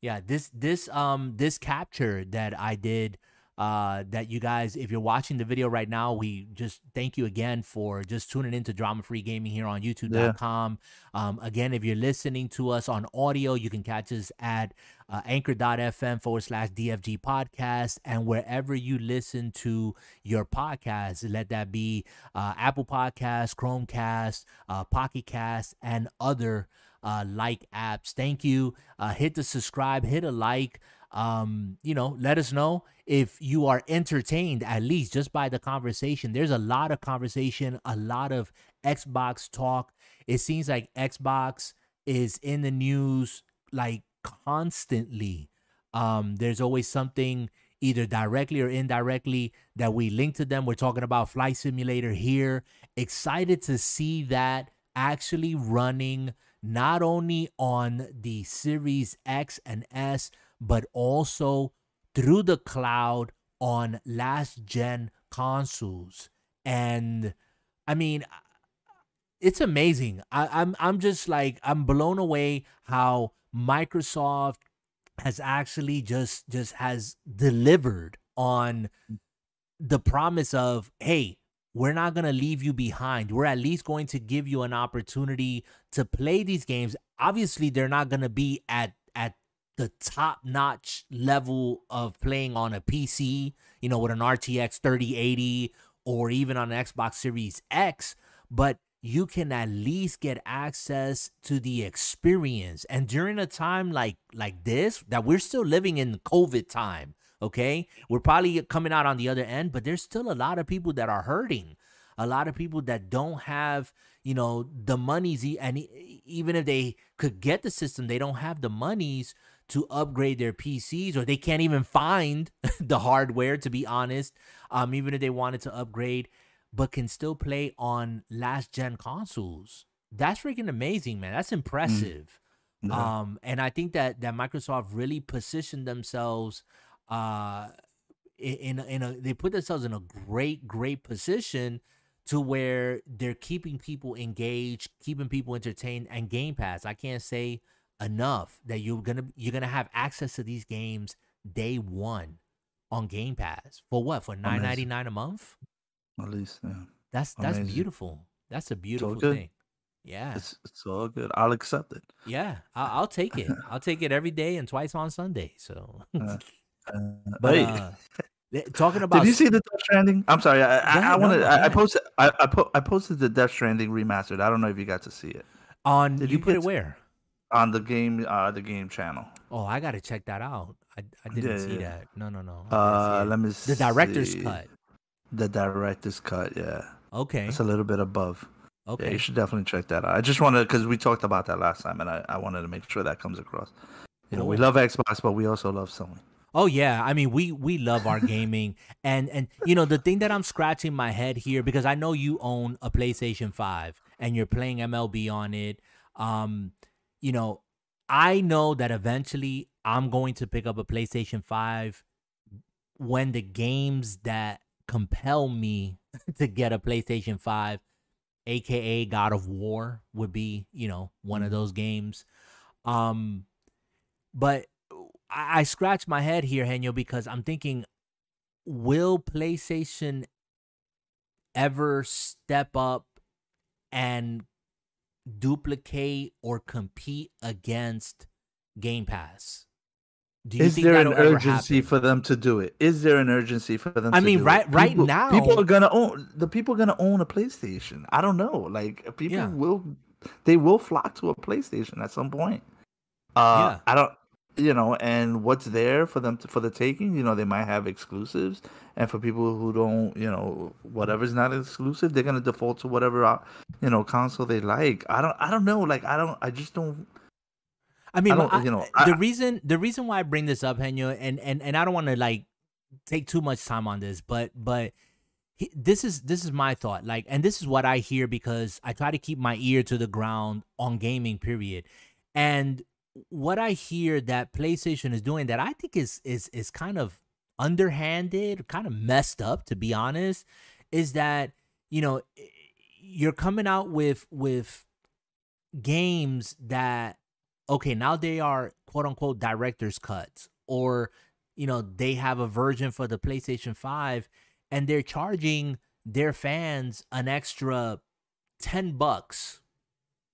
yeah. This this um this capture that I did uh, that you guys, if you're watching the video right now, we just thank you again for just tuning into Drama Free Gaming here on YouTube.com. Yeah. Um, again, if you're listening to us on audio, you can catch us at uh, anchor.fm forward slash DFG podcast. And wherever you listen to your podcast, let that be uh, Apple Podcasts, Chromecast, uh, Pocket Cast, and other uh, like apps. Thank you. Uh, hit the subscribe, hit a like. Um, you know, let us know if you are entertained at least just by the conversation. There's a lot of conversation, a lot of Xbox talk. It seems like Xbox is in the news like constantly. Um, there's always something either directly or indirectly that we link to them. We're talking about Flight Simulator here. Excited to see that actually running not only on the Series X and S, but also through the cloud on last gen consoles. And I mean, it's amazing. I, I'm I'm just like I'm blown away how Microsoft has actually just just has delivered on the promise of hey we're not going to leave you behind we're at least going to give you an opportunity to play these games obviously they're not going to be at the top notch level of playing on a PC, you know, with an RTX 3080 or even on an Xbox Series X, but you can at least get access to the experience. And during a time like like this, that we're still living in COVID time, okay? We're probably coming out on the other end, but there's still a lot of people that are hurting. A lot of people that don't have, you know, the monies and even if they could get the system, they don't have the monies to upgrade their PCs, or they can't even find the hardware, to be honest, um, even if they wanted to upgrade, but can still play on last gen consoles. That's freaking amazing, man. That's mm. impressive. Mm. Um, and I think that that Microsoft really positioned themselves uh in in a they put themselves in a great great position to where they're keeping people engaged, keeping people entertained, and Game Pass. I can't say enough that you're gonna you're gonna have access to these games day one on Game Pass for what for nine ninety nine a month. At least, yeah. That's that's Amazing. beautiful. That's a beautiful thing. Yeah, it's it's all good. I'll accept it. Yeah, I'll, I'll take it. I'll take it every day and twice on Sunday. So, uh, uh, but uh, Talking about. Did you see the Death Stranding? I'm sorry. I, I, I wanted. No, I, I, posted. I, I, po- I posted the Death Stranding remastered. I don't know if you got to see it. On. Did you, you put it where? On the game. Uh, the game channel. Oh, I gotta check that out. I, I didn't yeah, see yeah. that. No, no, no. Uh, let me. The director's cut. The director's cut. Yeah. Okay. It's a little bit above. Okay. Yeah, you should definitely check that out. I just wanted because we talked about that last time, and I, I wanted to make sure that comes across. You know, we love Xbox, but we also love Sony. Oh yeah, I mean we we love our gaming and and you know the thing that I'm scratching my head here because I know you own a PlayStation 5 and you're playing MLB on it. Um you know, I know that eventually I'm going to pick up a PlayStation 5 when the games that compel me to get a PlayStation 5 aka God of War would be, you know, one of mm-hmm. those games. Um but I, I scratch my head here, Henyo, because I'm thinking, will PlayStation ever step up and duplicate or compete against Game Pass? is there an urgency for them to do it? Is there an urgency for them? To I mean, right, right now, people are gonna own the people are gonna own a PlayStation. I don't know, like people yeah. will, they will flock to a PlayStation at some point. Uh, yeah. I don't you know, and what's there for them to, for the taking. You know, they might have exclusives, and for people who don't, you know, whatever's not exclusive, they're gonna default to whatever uh, you know console they like. I don't, I don't know. Like, I don't, I just don't. I mean, I I, you know, the I, reason the reason why I bring this up, Henyo, and and and I don't want to like take too much time on this, but but he, this is this is my thought. Like, and this is what I hear because I try to keep my ear to the ground on gaming. Period. And what I hear that PlayStation is doing that I think is is is kind of underhanded, kind of messed up to be honest, is that you know you're coming out with with games that okay, now they are quote unquote director's cuts or you know, they have a version for the PlayStation 5 and they're charging their fans an extra 10 bucks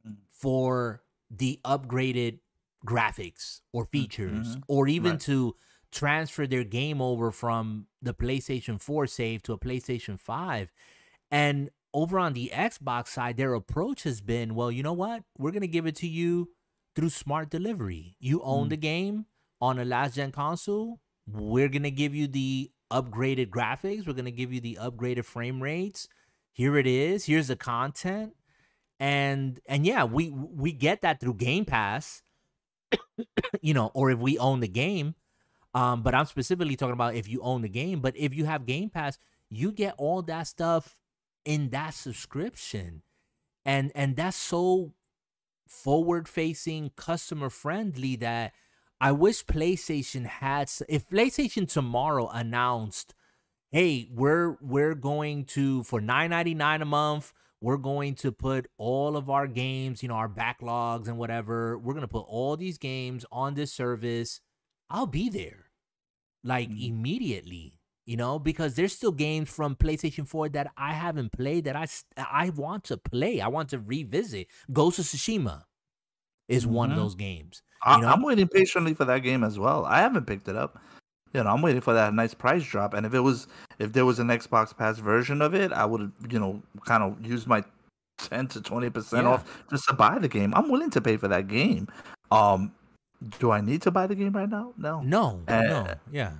mm. for the upgraded graphics or mm, features mm-hmm. or even right. to transfer their game over from the PlayStation 4 save to a PlayStation 5. And over on the Xbox side, their approach has been, well, you know what? We're going to give it to you through smart delivery. You own mm. the game on a last gen console. We're going to give you the upgraded graphics. We're going to give you the upgraded frame rates. Here it is. Here's the content. And and yeah, we we get that through Game Pass you know, or if we own the game. Um, but I'm specifically talking about if you own the game. But if you have Game Pass, you get all that stuff in that subscription. And and that's so forward facing, customer friendly that I wish PlayStation had if PlayStation tomorrow announced, hey, we're we're going to for 9.99 a month, we're going to put all of our games, you know, our backlogs and whatever. We're going to put all these games on this service. I'll be there like mm-hmm. immediately, you know, because there's still games from PlayStation 4 that I haven't played that I I want to play. I want to revisit. Ghost of Tsushima is mm-hmm. one of mm-hmm. those games. I, know? I'm waiting patiently for that game as well. I haven't picked it up you know, I'm waiting for that nice price drop. And if it was, if there was an Xbox Pass version of it, I would, you know, kind of use my 10 to 20 percent yeah. off just to buy the game. I'm willing to pay for that game. Um, do I need to buy the game right now? No, no, and, no, yeah.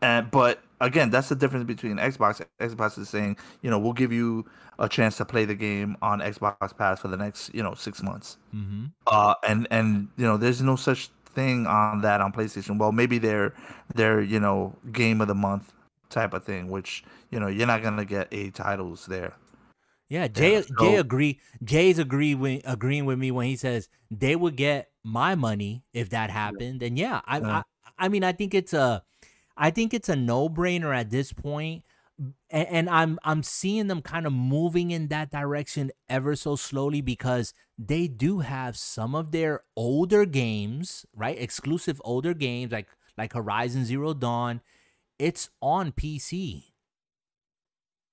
And but again, that's the difference between Xbox. Xbox is saying, you know, we'll give you a chance to play the game on Xbox Pass for the next, you know, six months. Mm-hmm. Uh, and and you know, there's no such thing on that on PlayStation. Well, maybe their their you know game of the month type of thing, which you know you're not gonna get eight titles there. Yeah, Jay yeah, so, Jay agree. Jay's agree with, agreeing with me when he says they would get my money if that happened. And yeah, I, yeah. I I mean I think it's a I think it's a no brainer at this point and, and I'm I'm seeing them kind of moving in that direction ever so slowly because they do have some of their older games, right? Exclusive older games like like Horizon Zero Dawn. It's on PC.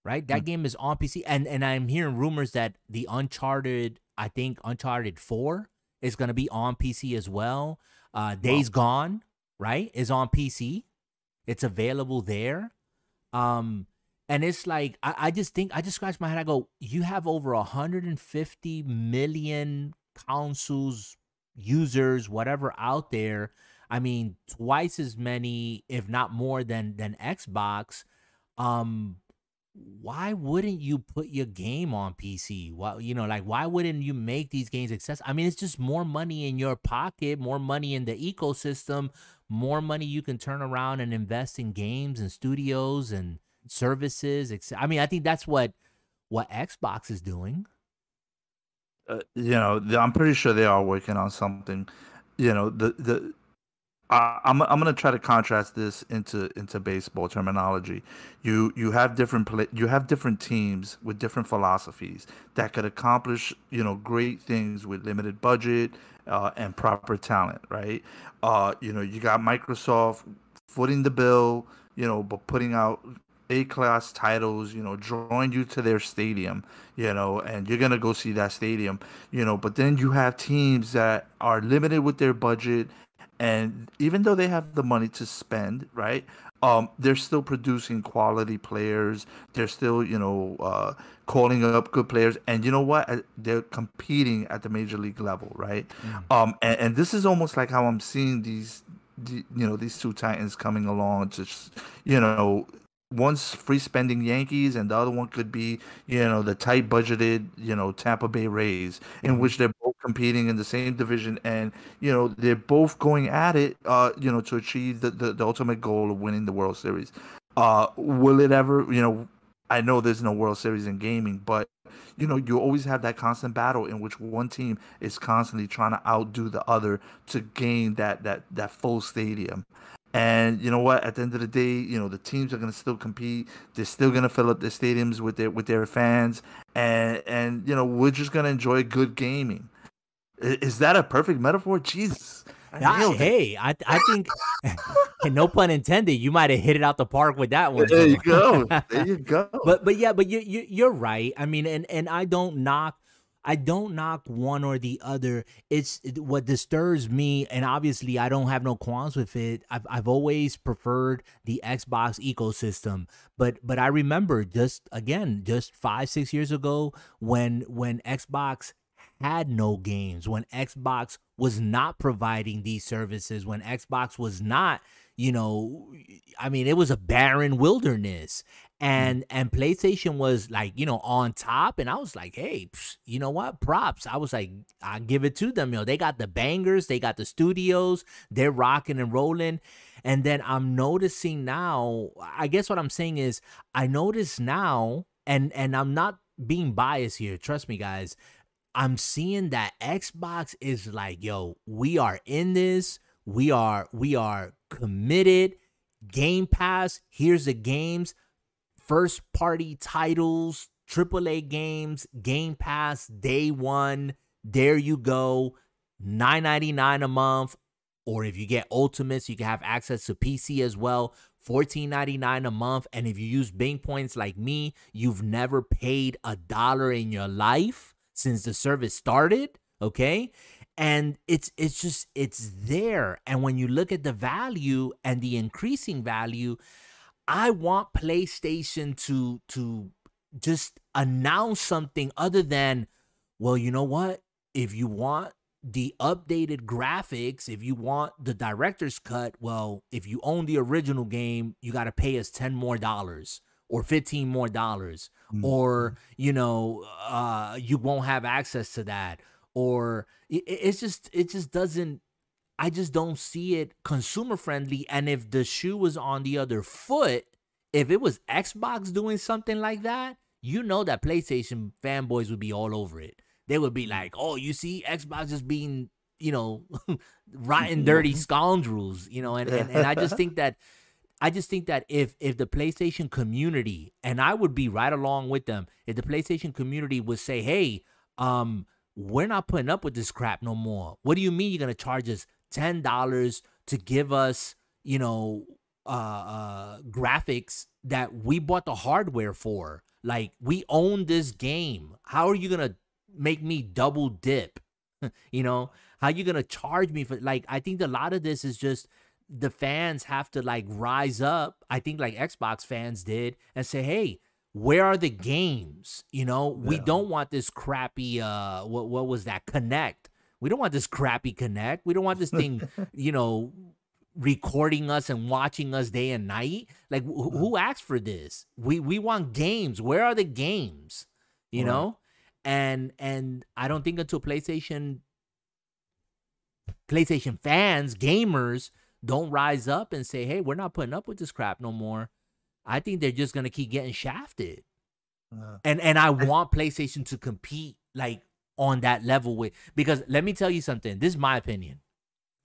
Right? That mm-hmm. game is on PC and and I'm hearing rumors that the Uncharted, I think Uncharted 4 is going to be on PC as well. Uh Days wow. Gone, right? Is on PC. It's available there. Um, and it's like I, I just think I just scratch my head. I go, you have over 150 million consoles, users, whatever out there. I mean, twice as many, if not more, than than Xbox. Um, why wouldn't you put your game on PC? Why, you know, like why wouldn't you make these games accessible? I mean, it's just more money in your pocket, more money in the ecosystem, more money you can turn around and invest in games and studios and services. I mean, I think that's what what Xbox is doing. Uh, you know, I'm pretty sure they are working on something. You know, the the uh, I'm I'm gonna try to contrast this into into baseball terminology. You you have different play, you have different teams with different philosophies that could accomplish you know great things with limited budget uh, and proper talent, right? Uh, you know, you got Microsoft footing the bill, you know, but putting out a class titles, you know, drawing you to their stadium, you know, and you're gonna go see that stadium, you know. But then you have teams that are limited with their budget, and even though they have the money to spend, right, um, they're still producing quality players. They're still, you know, uh, calling up good players, and you know what? They're competing at the major league level, right? Mm. Um, and, and this is almost like how I'm seeing these you know these two titans coming along to you know one's free spending Yankees and the other one could be, you know, the tight budgeted, you know, Tampa Bay Rays, in mm-hmm. which they're both competing in the same division and, you know, they're both going at it, uh, you know, to achieve the, the, the ultimate goal of winning the World Series. Uh, will it ever, you know, I know there's no World Series in gaming, but you know, you always have that constant battle in which one team is constantly trying to outdo the other to gain that that that full stadium. And you know what? At the end of the day, you know the teams are going to still compete. They're still going to fill up their stadiums with their with their fans, and and you know we're just going to enjoy good gaming. Is that a perfect metaphor? Jesus. I hey, I I think, no pun intended. You might have hit it out the park with that one. There you go. There you go. but but yeah, but you, you you're right. I mean, and and I don't knock I don't knock one or the other. It's what disturbs me, and obviously I don't have no qualms with it. I've I've always preferred the Xbox ecosystem, but but I remember just again just five six years ago when when Xbox had no games, when Xbox was not providing these services, when Xbox was not you know i mean it was a barren wilderness. Mm-hmm. and and PlayStation was like you know on top, and I was like, hey, psh, you know what? Props. I was like, I give it to them. You know, they got the bangers, they got the studios, they're rocking and rolling. And then I'm noticing now. I guess what I'm saying is, I notice now, and and I'm not being biased here. Trust me, guys. I'm seeing that Xbox is like, yo, we are in this. We are we are committed. Game Pass. Here's the games first party titles, AAA games, Game Pass, day one. There you go. Nine ninety nine a month. Or if you get Ultimates, you can have access to PC as well. Fourteen ninety nine a month. And if you use Bing points like me, you've never paid a dollar in your life since the service started. Okay. And it's it's just it's there. And when you look at the value and the increasing value, I want PlayStation to to just announce something other than, well, you know what? If you want the updated graphics, if you want the director's cut, well, if you own the original game, you got to pay us 10 more dollars or 15 more dollars mm-hmm. or you know uh you won't have access to that or it, it's just it just doesn't I just don't see it consumer friendly. And if the shoe was on the other foot, if it was Xbox doing something like that, you know that PlayStation fanboys would be all over it. They would be like, "Oh, you see, Xbox just being, you know, rotten, dirty scoundrels," you know. And, and and I just think that, I just think that if if the PlayStation community, and I would be right along with them, if the PlayStation community would say, "Hey, um, we're not putting up with this crap no more. What do you mean you're gonna charge us ten dollars to give us, you know, uh, uh, graphics that we bought the hardware for. Like we own this game. How are you gonna make me double dip? you know, how you gonna charge me for? Like I think a lot of this is just the fans have to like rise up. I think like Xbox fans did and say, "Hey, where are the games? You know, we don't want this crappy uh what what was that Kinect? We don't want this crappy Kinect. We don't want this thing, you know, recording us and watching us day and night. Like wh- who asked for this? We we want games. Where are the games? You Right. know? And and I don't think until PlayStation PlayStation fans, gamers don't rise up and say, "Hey, we're not putting up with this crap no more." I think they're just gonna keep getting shafted. Uh, And and I want PlayStation to compete like on that level with because let me tell you something. This is my opinion.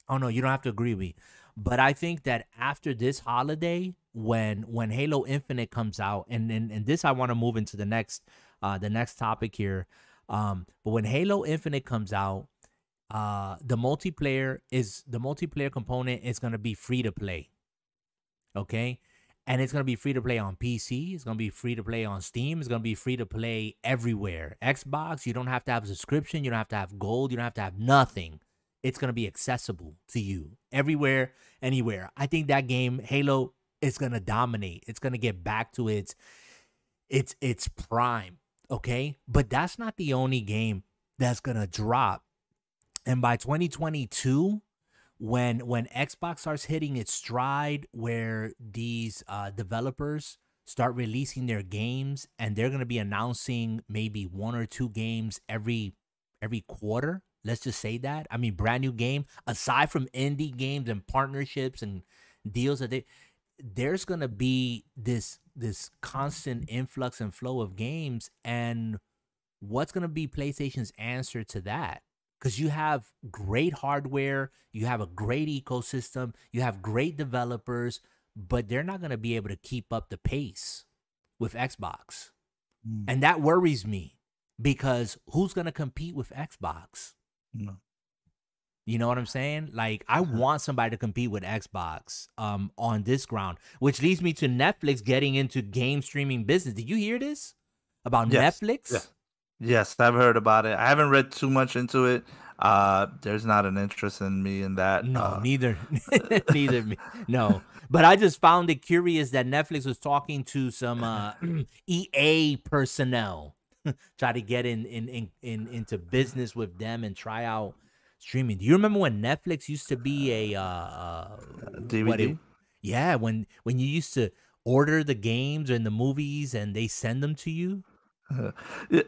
Oh no, you don't have to agree with me. But I think that after this holiday, when when Halo Infinite comes out, and and, and this I want to move into the next uh the next topic here. Um, but when Halo Infinite comes out, uh the multiplayer is the multiplayer component is gonna be free to play. Okay and it's gonna be free to play on PC. It's gonna be free to play on Steam. It's gonna be free to play everywhere. Xbox, you don't have to have a subscription. You don't have to have gold. You don't have to have nothing. It's gonna be accessible to you everywhere, anywhere. I think that game, Halo, is gonna dominate. It's gonna get back to its its its prime. Okay, but that's not the only game that's gonna drop. And by 2022, when when Xbox starts hitting its stride where these uh developers start releasing their games and they're going to be announcing maybe one or two games every every quarter let's just say that. I mean brand new game aside from indie games and partnerships and deals that they there's going to be this this constant influx and flow of games. And what's going to be PlayStation's answer to that because you have great hardware, you have a great ecosystem, you have great developers, but they're not going to be able to keep up the pace with Xbox. mm, And that worries me because who's going to compete with Xbox? You know what I'm saying? Like I want somebody to compete with Xbox um on this ground, which leads me to Netflix getting into game streaming business. Did you hear this about Yes, Netflix? yeah. Yes, I've heard about it. I haven't read too much into it. Uh, there's not an interest in me in that. No, uh, neither, neither. me. No, but I just found it curious that Netflix was talking to some uh, EA personnel, try to get in, in in in into business with them and try out streaming. Do you remember when Netflix used to be a uh, uh DVD. it- yeah, when when you used to order the games and the movies and they send them to you. Yeah,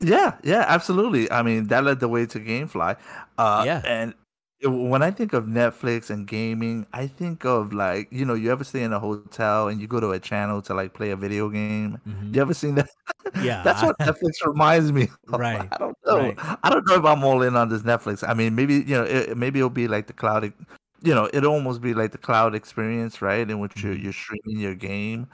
yeah, yeah, absolutely. I mean, that led the way to GameFly. Uh, Yeah. And when I think of Netflix and gaming, I think of like, you know, you ever stay in a hotel and you go to a channel to like play a video game? Mhm. You ever seen that? Yeah, That's what Netflix reminds me. Of. Right, I don't know. right. I don't know if I'm all in on this Netflix. I mean, maybe you know, it, maybe it'll be like the cloud. You know, it'll almost be like the cloud experience, right? In which you're Mhm. you're streaming your game,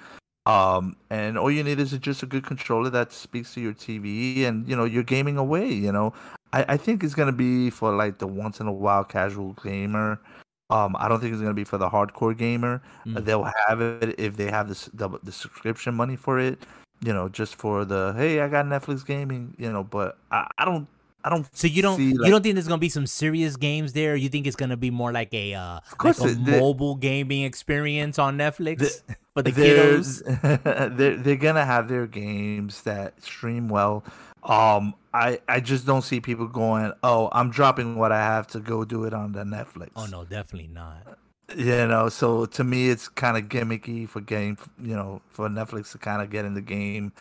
um, and all you need is just a good controller that speaks to your TV, and you know, you're gaming away. You know, I, I think it's gonna be for like the once in a while casual gamer. Um, I don't think it's gonna be for the hardcore gamer. Mm. They'll have it if they have this the, the subscription money for it. You know, just for the hey, I got Netflix gaming. You know, but I, I don't. I don't. So you don't see, you don't think there's gonna be some serious games there? You think it's gonna be more like a uh, Of course like a it- the- mobile gaming experience on Netflix for the kiddos? they're they're gonna have their games that stream well. Um, I I just don't see people going, oh, I'm dropping what I have to go do it on the Netflix. Oh no, definitely not. You know, so to me, it's kind of gimmicky for game, you know, for Netflix to kind of get in the game,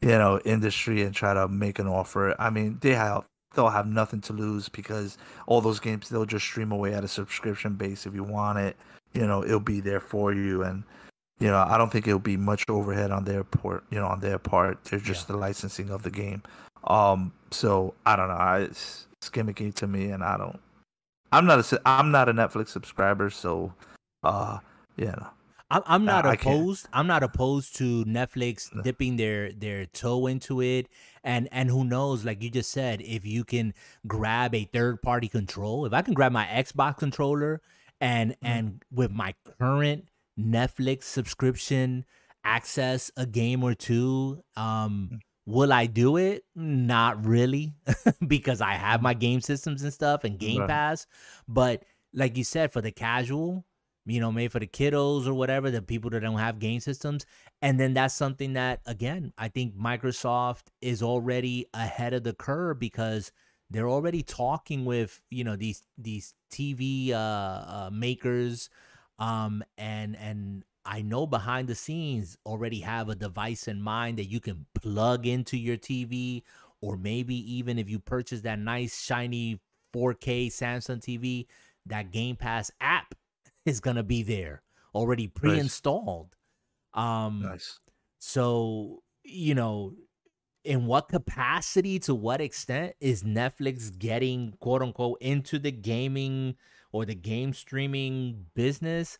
you know, industry and try to make an offer. I mean, they have they'll have nothing to lose because all those games they'll just stream away at a subscription base if you want it. You know, it'll be there for you, and you know, I don't think it'll be much overhead on their part. You know, on their part, they're just the licensing of the game. Um, so I don't know. I, it's, it's gimmicky to me, and I don't. I'm not a I'm not a Netflix subscriber, so uh, yeah, no. I'm I'm not I opposed. I'm not opposed to Netflix No. dipping their their toe into it, and and who knows? Like you just said, if you can grab a third party control, if I can grab my Xbox controller and Mm-hmm. and with my current Netflix subscription access a game or two, um. Mm. Will I do it? Not really, because I have my game systems and stuff and Game Right. Pass. But like you said, for the casual, you know, made for the kiddos or whatever, the people that don't have game systems. And then that's something that again, I think Microsoft is already ahead of the curve because they're already talking with, you know, these these TV uh, uh makers um and and I know behind the scenes already have a device in mind that you can plug into your TV or maybe even if you purchase that nice shiny 4K Samsung TV, that Game Pass app is gonna be there already pre-installed. Nice. Um nice. So, you know, in what capacity, to what extent is Netflix getting quote unquote into the gaming or the game streaming business?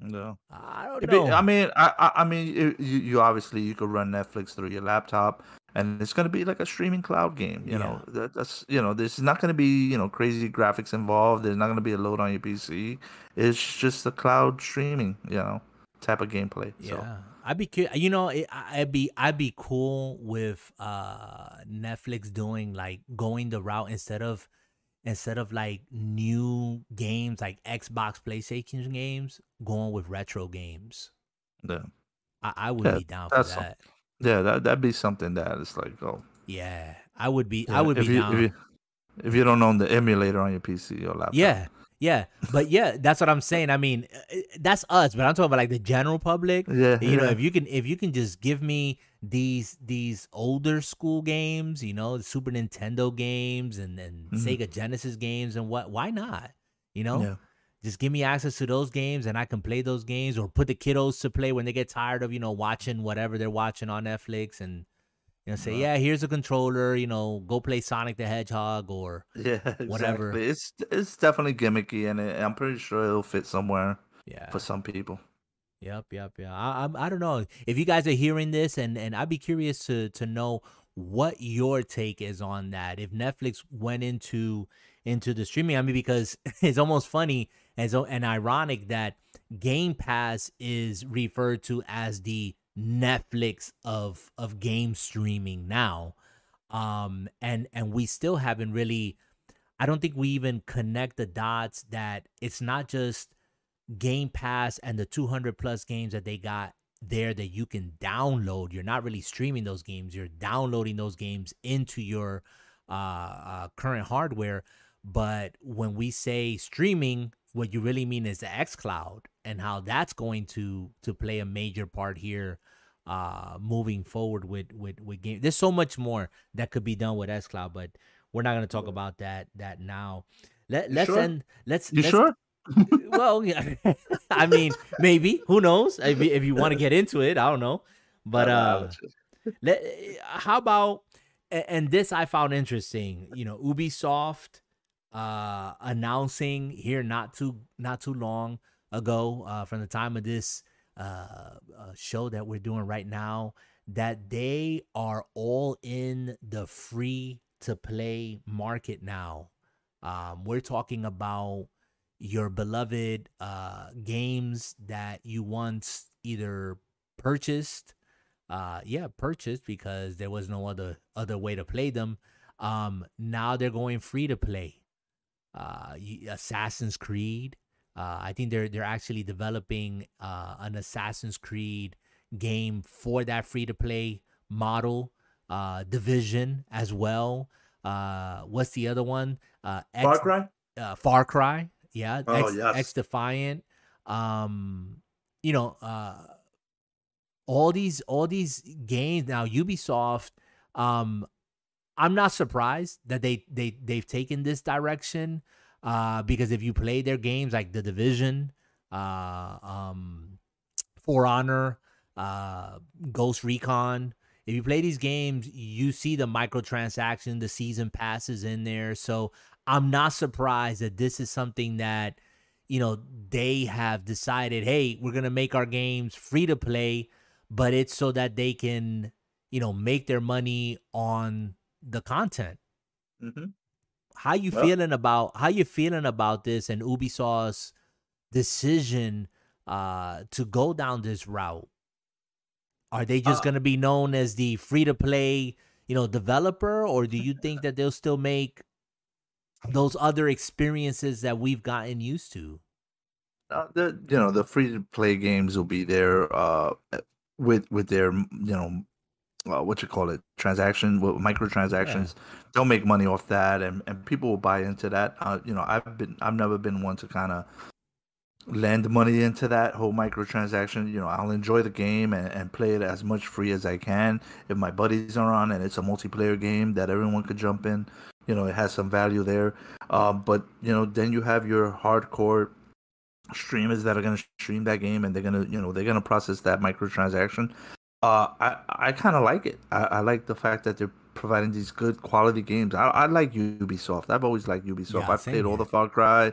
No, I don't know. I mean, I, I mean, you, you obviously you could run Netflix through your laptop, and it's going to be like a streaming cloud game. You yeah. know, that, that's you know, there's not going to be you know crazy graphics involved. There's not going to be a load on your PC. It's just a cloud streaming, you know, type of gameplay. Yeah, so. I'd be, you know, I'd be, I'd be cool with uh Netflix doing like going the route instead of instead of like new games like Xbox, PlayStation games, going with retro games. Yeah, I, I would yeah, be down for that. Yeah, that that'd be something that is like, oh, yeah, I would be. Yeah, I would be you. If you, if you don't own the emulator on your PC or laptop. Yeah, yeah, but yeah, that's what I'm saying. I mean, uh, uh, that's us, but I'm talking about like the general public. Yeah, you know, if you can, if you can just give me these these older school games, you know, the Super Nintendo games and and mm-hmm. Sega Genesis games and what, why not? You know, yeah. Just give me access to those games and I can play those games or put the kiddos to play when they get tired of you know watching whatever they're watching on Netflix and you know, say, yeah, here's a controller. You know, go play Sonic the Hedgehog or yeah, exactly. whatever. It's it's definitely gimmicky, and it, I'm pretty sure it'll fit somewhere. Yeah, for some people. Yep, yep, yeah. I, I I don't know if you guys are hearing this, and and I'd be curious to to know what your take is on that. If Netflix went into into the streaming, I mean, because it's almost funny and so and ironic that Game Pass is referred to as the Netflix of of game streaming now. Um and and we still haven't really I don't think we even connect the dots that it's not just Game Pass and the 200 plus games that they got there that you can download. You're not really streaming those games. You're downloading those games into your uh, uh, current hardware. But when we say streaming, what you really mean is the xCloud and how that's going to to play a major part here uh moving forward with with with game. There's so much more that could be done with xCloud but we're not going to talk about that that now. Let let's sure? end let's you let's, sure? Well yeah. I mean maybe. Who knows? If, if you want to get into it i don't know. But uh let, how about and this i found interesting you know ubisoft uh announcing here not too not too long ago uh from the time of this uh, uh show that we're doing right now that they are all in the free to play market now. Um we're talking about your beloved uh games that you once either purchased uh yeah purchased because there was no other other way to play them. Um now they're going free to play uh, Assassin's Creed. Uh, I think they're they're actually developing uh, an Assassin's Creed game for that free to play model. Uh, Division as well. Uh, what's the other one? Uh, X, Far Cry. Uh, Far Cry. Yeah. Oh X, yes. XDefiant. Um, you know, uh, all these all these games now. Ubisoft. Um, I'm not surprised that they they they've taken this direction uh, because if you play their games like the Division, uh, um, For Honor, uh, Ghost Recon, if you play these games, you see the microtransaction, the season passes in there. So I'm not surprised that this is something that you know they have decided. Hey, we're gonna make our games free to play, but it's so that they can you know make their money on the content. Mm-hmm. How you well, feeling about how you feeling about this and Ubisoft's decision uh, to go down this route? Are they just uh, going to be known as the free to play, you know, developer, or do you think that they'll still make those other experiences that we've gotten used to? uh, the you know the free to play games will be there uh with with their you know uh, what you call it transaction microtransactions yeah. they'll make money off that and and people will buy into that. Uh, you know i've been i've never been one to kind of lend money into that whole microtransaction. You know i'll enjoy the game and, and play it as much free as i can if my buddies are on and it's a multiplayer game that everyone could jump in. You know it has some value there. Um, but you know then you have your hardcore streamers that are going to stream that game and they're going to you know they're going to process that microtransaction uh, I I kind of like it. I, I, like the fact that they're providing these good quality games. I, I like Ubisoft. I've always liked Ubisoft. Yeah, I've played all the Far Cry,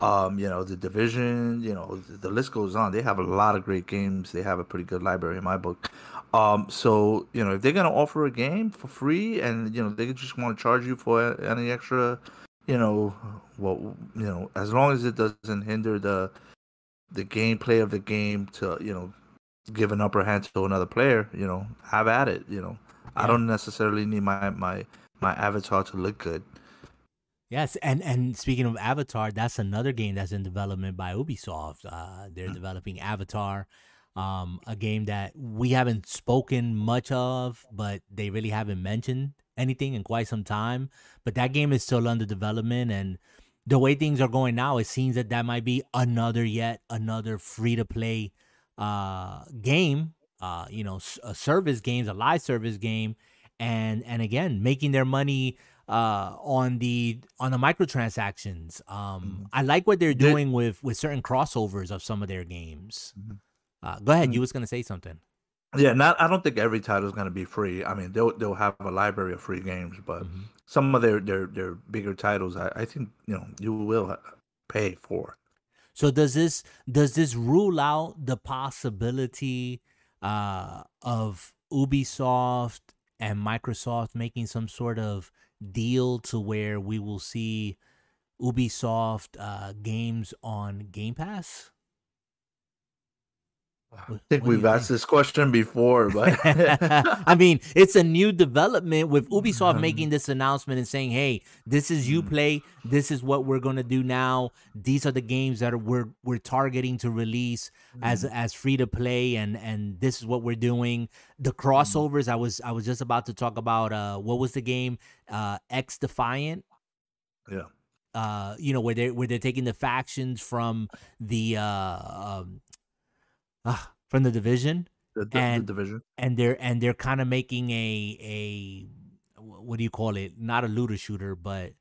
um, you know, the Division. You know, the, the, list goes on. They have a lot of great games. They have a pretty good library in my book. Um, so you know, if they're gonna offer a game for free, and you know, they just want to charge you for any extra, you know, well, you know, as long as it doesn't hinder the the gameplay of the game to you know give an upper hand to another player, you know, have at it. You know, yeah. I don't necessarily need my my my avatar to look good. Yes, and and speaking of Avatar, that's another game that's in development by Ubisoft. Uh, they're mm-hmm. developing Avatar, um, a game that we haven't spoken much of, but they really haven't mentioned anything in quite some time. But that game is still under development, and the way things are going now, it seems that that might be another yet another free to play uh, game, uh, you know, a service games, a live service game, and and again making their money uh, on the on the microtransactions. Um, mm-hmm. I like what they're doing with with certain crossovers of some of their games. Mm-hmm. Uh, go ahead, mm-hmm. you was gonna say something. Yeah, not. I don't think every title is going to be free. I mean, they'll they'll have a library of free games, but mm-hmm. some of their their their bigger titles, I, I think you know you will pay for. So does this does this rule out the possibility uh, of Ubisoft and Microsoft making some sort of deal to where we will see Ubisoft uh, games on Game Pass? I think we've asked this question before, but I mean, it's a new development with Ubisoft um, making this announcement and saying, "Hey, this is you mm. play. This is what we're gonna do now. These are the games that we're we're targeting to release as mm. as free to play, and and this is what we're doing. The mm. crossovers. I was I was just about to talk about. Uh, what was the game? Uh, XDefiant. Yeah. Uh, you know where they where they're taking the factions from the uh, um, uh, from the division. The, the, and, the division. And they're and they're kind of making a a what do you call it? Not a looter shooter, but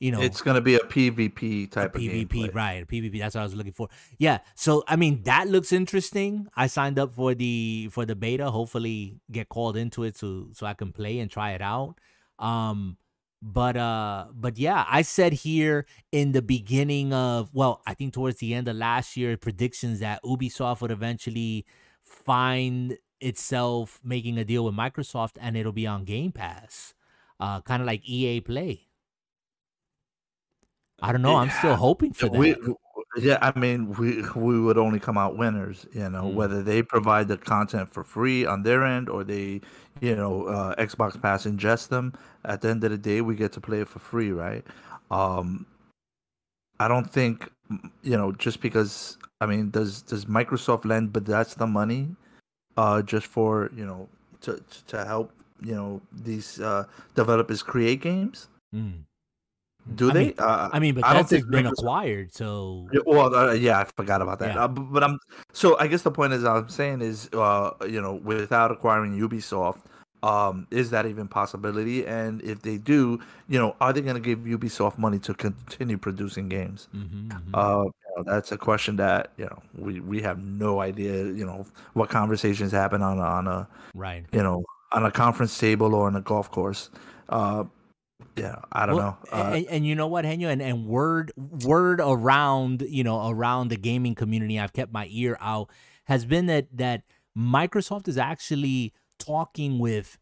you know, it's going to be a PvP type a of PvP, gameplay. right? A PvP. That's what I was looking for. Yeah. So I mean, that looks interesting. I signed up for the for the beta. Hopefully, get called into it so so I can play and try it out. Um, but uh but yeah i said here in the beginning of well i think towards the end of last year predictions that ubisoft would eventually find itself making a deal with microsoft and it'll be on game pass uh kind of like ea play. I don't know i'm still hoping for that. we, yeah, I mean, we we would only come out winners, you know, mm. whether they provide the content for free on their end or they, you know, uh, Xbox Pass ingest them. At the end of the day, we get to play it for free, right? Um, I don't think, you know, just because I mean, does does Microsoft lend, but that's the money, uh, just for you know to to help you know these uh, developers create games. Mm. Do they? I they? Mean, uh, I mean, but that's been acquired, so. Well, uh, yeah, I forgot about that. Yeah. Uh, but, I'm so I guess the point is I'm saying is, uh, you know, without acquiring Ubisoft, um, is that even possibility? And if they do, you know, are they going to give Ubisoft money to continue producing games? Mm-hmm, mm-hmm. Uh, you know, that's a question that you know we we have no idea. You know what conversations happen on a, on a right, you know, on a conference table or on a golf course. Uh, yeah, I don't well, know. Uh, and, and, you know what, Henyo, and, and word word around you know around the gaming community, I've kept my ear out, has been that that Microsoft is actually talking with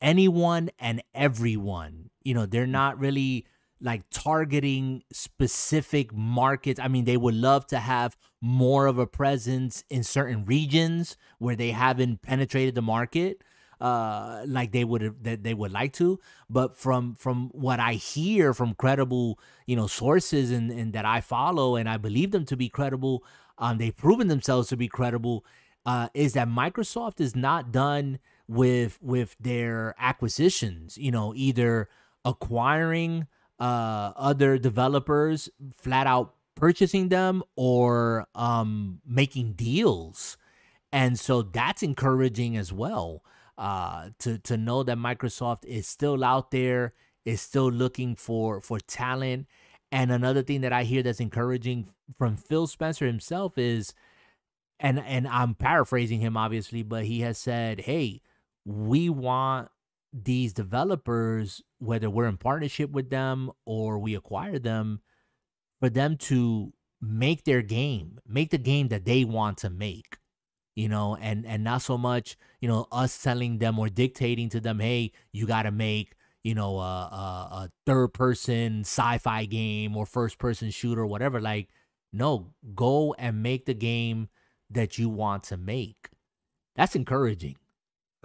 anyone and everyone. You know, they're not really like targeting specific markets. I mean, they would love to have more of a presence in certain regions where they haven't penetrated the market. Uh, like they would that they would like to. But from from what I hear from credible, you know, sources and, and that I follow and I believe them to be credible, um, they've proven themselves to be credible. Uh, is that Microsoft is not done with with their acquisitions? You know, either acquiring uh other developers, flat out purchasing them, or um making deals. And so that's encouraging as well uh, to to know that Microsoft is still out there, is still looking for for talent. And another thing that I hear that's encouraging from Phil Spencer himself is, and and I'm paraphrasing him obviously, but he has said, "Hey, we want these developers, whether we're in partnership with them or we acquire them, for them to make their game, make the game that they want to make." You know, and and not so much, you know, us telling them or dictating to them, hey, you got to make, you know, a, a, a third person sci-fi game or first person shooter whatever. Like, no, go and make the game that you want to make. That's encouraging.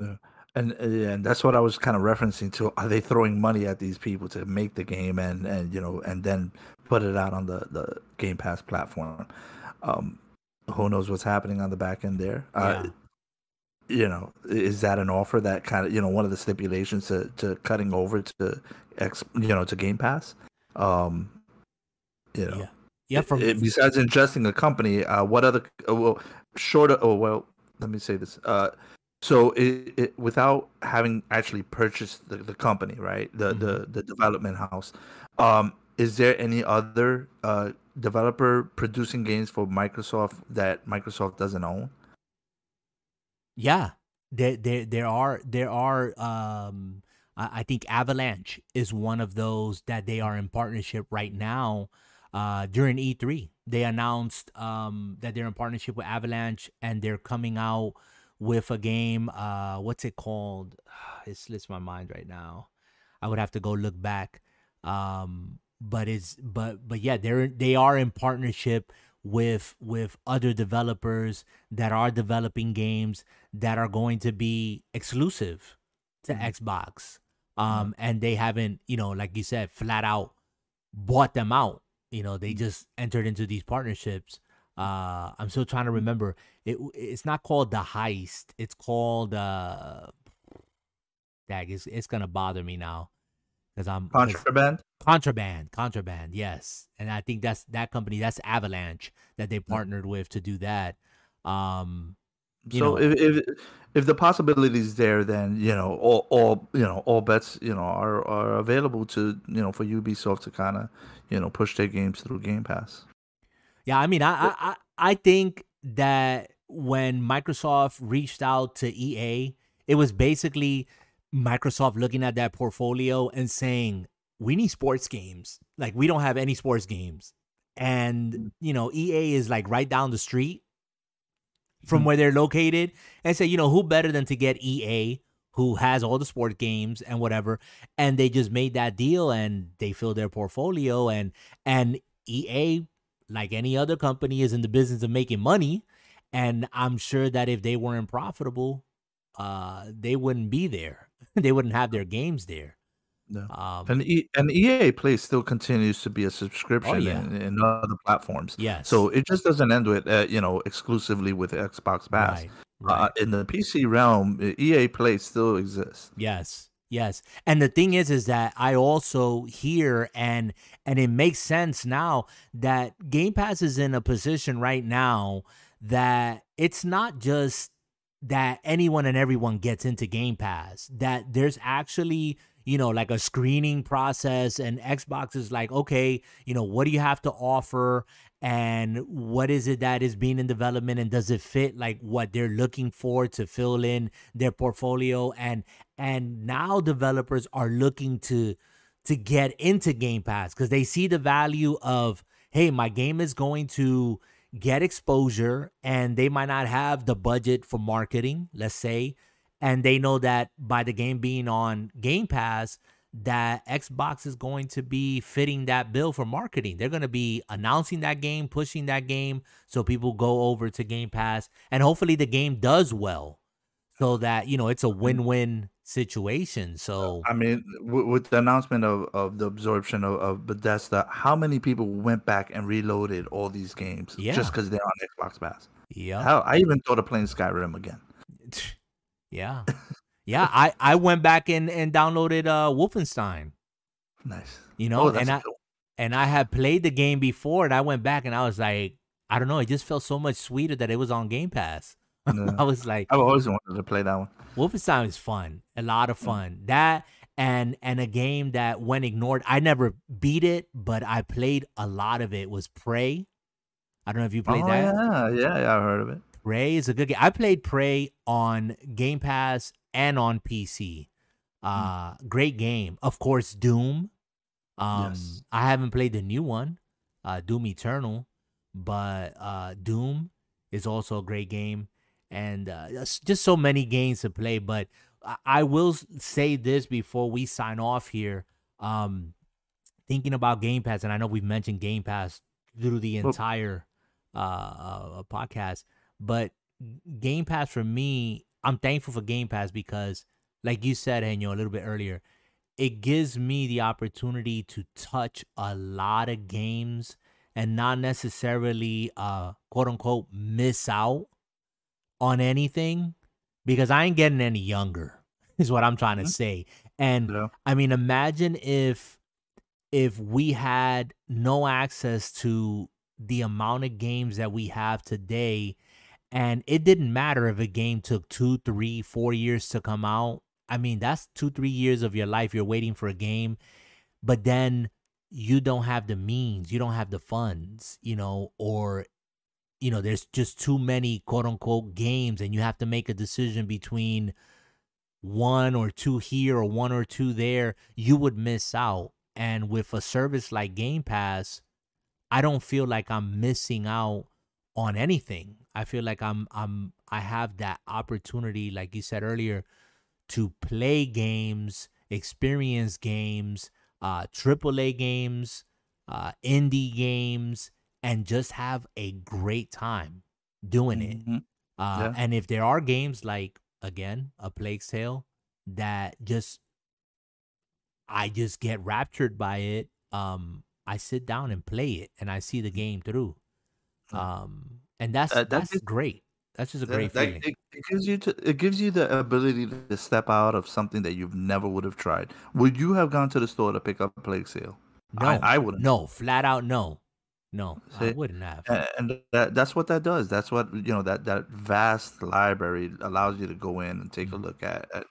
Yeah. And and that's what I was kind of referencing to. Are they throwing money at these people to make the game and and you know and then put it out on the the Game Pass platform? Um, who knows what's happening on the back end there. Uh, yeah. Uh, you know, is that an offer that kind of you know one of the stipulations to, to cutting over to X you know to Game Pass? Um, you know, yeah. Yeah, from it, besides ingesting a company, uh, what other uh, well, short of, oh well, let me say this. Uh, so it, it, without having actually purchased the, the company, right? The mm-hmm. the the development house, um, is there any other uh developer producing games for Microsoft that Microsoft doesn't own? Yeah, there there there are there are um I, think Avalanche is one of those that they are in partnership right now. Uh, during E3, they announced um that they're in partnership with Avalanche and they're coming out with a game. Uh, what's it called? It slips my mind right now. I would have to go look back. Um, but it's but but yeah, they're they are in partnership with with other developers that are developing games that are going to be exclusive to mm-hmm. Xbox. Um, and they haven't, you know, like you said, flat out bought them out. You know, they mm-hmm. just entered into these partnerships. Uh, I'm still trying to mm-hmm. remember. It it's not called the heist. It's called uh, dag. It's it's gonna bother me now because I'm contraband. Contraband, contraband, yes, and I think that's that company. That's Avalanche that they partnered with to do that. Um, so know, if, if if the possibility is there, then you know all all you know all bets you know are are available to you know for Ubisoft to kind of you know push their games through Game Pass. Yeah, I mean, I I I think that when Microsoft reached out to EA, it was basically Microsoft looking at that portfolio and saying, we need sports games. Like, we don't have any sports games. And, mm. you know, EA is like right down the street from mm-hmm. where they're located and say, you know, who better than to get EA, who has all the sport games and whatever. And they just made that deal and they filled their portfolio and and EA, like any other company, is in the business of making money. And I'm sure that if they weren't profitable, uh, they wouldn't be there. they wouldn't have their games there. No. Um, and e- and EA Play still continues to be a oh, subscription oh, yeah. in, in, other platforms. Yes. So it just doesn't end with uh, you know exclusively with Xbox Pass. Right, uh, right. Uh, in the PC realm, EA Play still exists. Yes. Yes. And the thing is is that I also hear and and it makes sense now that Game Pass is in a position right now that it's not just that anyone and everyone gets into Game Pass. That there's actually, you know, like a screening process, and Xbox is like, okay, you know, what do you have to offer? And what is it that is being in development, and does it fit like what they're looking for to fill in their portfolio? And and now developers are looking to to get into Game Pass because they see the value of, hey, my game is going to get exposure and they might not have the budget for marketing, let's say, and they know that by the game being on Game Pass, that Xbox is going to be fitting that bill for marketing. They're going to be announcing that game, pushing that game so people go over to Game Pass and hopefully the game does well. so that you know it's a win-win situation. So I mean, w- with the announcement of, of the absorption of, of Bethesda, how many people went back and reloaded all these games Yeah. just because they're on Xbox Pass? yeah, Hell, I even thought of playing Skyrim again. yeah, yeah. I I went back and and downloaded uh Wolfenstein. Nice. You know, Oh, and I cool. and I had played the game before, and I went back and I was like, I don't know, it just felt so much sweeter that it was on Game Pass. Yeah. I was like, I've always wanted to play that one. Wolfenstein is fun, a lot of fun. That and and a game that when ignored, I never beat it, but I played a lot of it. Was Prey. I don't know if you played oh, that. yeah, yeah, yeah, I heard of it. Prey is a good game. I played Prey on Game Pass and on PC. Uh, great game. Of course, Doom. Um, Yes. I haven't played the new one, uh, Doom Eternal, but uh, Doom is also a great game, and uh, just- so many games to play. But I, I will say this before we sign off here. Um, thinking about Game Pass, and I know we've mentioned Game Pass through the entire uh, uh podcast, but Game Pass for me, I'm thankful for Game Pass because, like you said, Henyo, a little bit earlier, it gives me the opportunity to touch a lot of games and not necessarily uh quote unquote miss out on anything because I ain't getting any younger is what I'm trying to Mhm. say. And Yeah. I mean imagine if if we had no access to the amount of games that we have today and it didn't matter if a game took two, three, four years to come out. I mean, that's two, three years of your life you're waiting for a game, but then you don't have the means, you don't have the funds, you know, or you know, there's just too many quote unquote games, and you have to make a decision between one or two here or one or two there. You would miss out. And with a service like Game Pass, I don't feel like I'm missing out on anything. I feel like I'm I'm I have that opportunity, like you said earlier, to play games, experience games, uh AAA games, uh indie games, and just have a great time doing it. Mhm. Uh Yeah. and if there are games like again, a Plague Tale that just I just get raptured by it, um I sit down and play it and I see the game through. Um and that's Uh, that that's great. That's just a great that- feeling. it, it gives you to, it gives you the ability to step out of something that you've never would have tried. Would you have gone to the store to pick up a Plague Tale? No, I, I wouldn't. no, flat out no. No, I wouldn't have. And that, that's what that does. That's what you know that that vast library allows you to go in and take a Mhm. look at, at.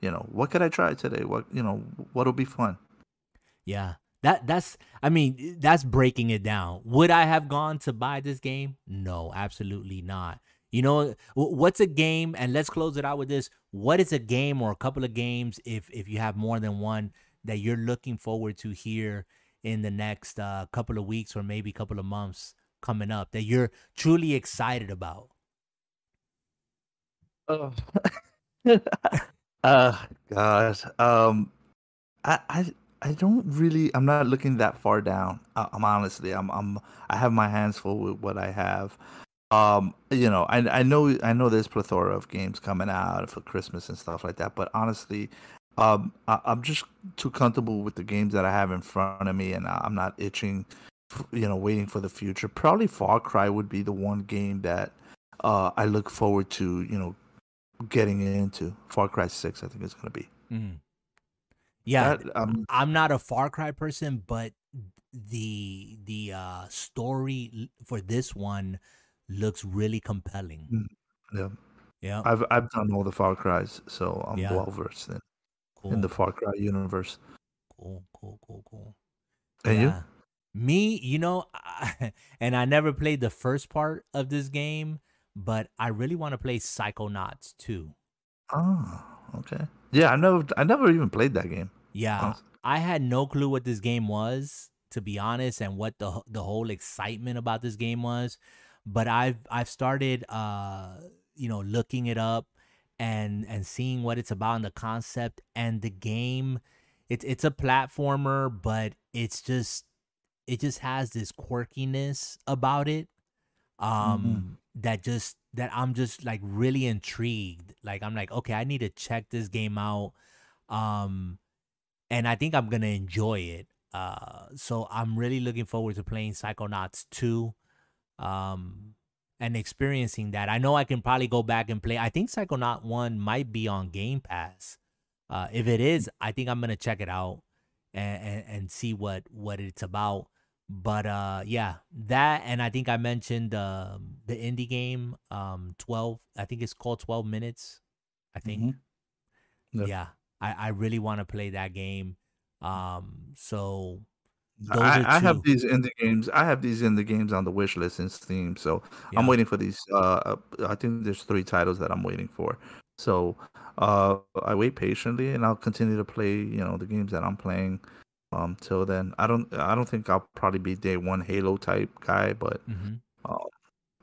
You know, what could I try today? What you know, what'll be fun? Yeah. That that's I mean, that's breaking it down. Would I have gone to buy this game? No, absolutely not. You know, what's a game and let's close it out with this. What is a game or a couple of games if if you have more than one that you're looking forward to here in the next uh, couple of weeks or maybe couple of months coming up that you're truly excited about? Oh, uh, God. Um, I, I, I don't really. I'm not looking that far down. I, I'm honestly. I'm, I'm. I have my hands full with what I have. Um, you know, I, I know, I know. There's plethora of games coming out for Christmas and stuff like that. But honestly, um, I, I'm just too comfortable with the games that I have in front of me, and I- I'm not itching. You know, waiting for the future. Probably Far Cry would be the one game that uh, I look forward to. You know, getting into Far Cry Six. I think it's gonna be. Mm. Yeah, That, um, I'm not a Far Cry person, but the the uh story for this one looks really compelling. Mm. yeah, Yeah, I've I've done all the Far Cries, so I'm Yeah. well versed in, cool, in the Far Cry universe. cool, cool, cool, cool. And you? Me, you know, and I never played the first part of this game, but I really want to play Psychonauts too. Oh, okay. Yeah, I never I never even played that game. Yeah, honest- I had no clue what this game was, to be honest, and what the the whole excitement about this game was. But I've I've started uh you know looking it up and and seeing what it's about and the concept and the game. It's it's a platformer, but it's just it just has this quirkiness about it um that just that I'm just like really intrigued. Like I'm like, okay, I need to check this game out. Um and I think I'm gonna enjoy it. Uh so I'm really looking forward to playing Psychonauts 2. Um and experiencing that. I know I can probably go back and play. I think Psychonaut 1 might be on Game Pass. Uh if it is, I think I'm gonna check it out and, and, and see what what it's about. But uh yeah, that and I think I mentioned um the indie game um 12 I think it's called 12 minutes. I think. Mm-hmm. Yeah. I I really want to play that game. Um so I, I have these indie games. I have these indie games on the wish list in Steam, so yeah. I'm waiting for these. Uh, I think there's three titles that I'm waiting for. So uh, I wait patiently, and I'll continue to play. You know the games that I'm playing. Um, till then, I don't. I don't think I'll probably be day one Halo type guy, but mm-hmm. uh,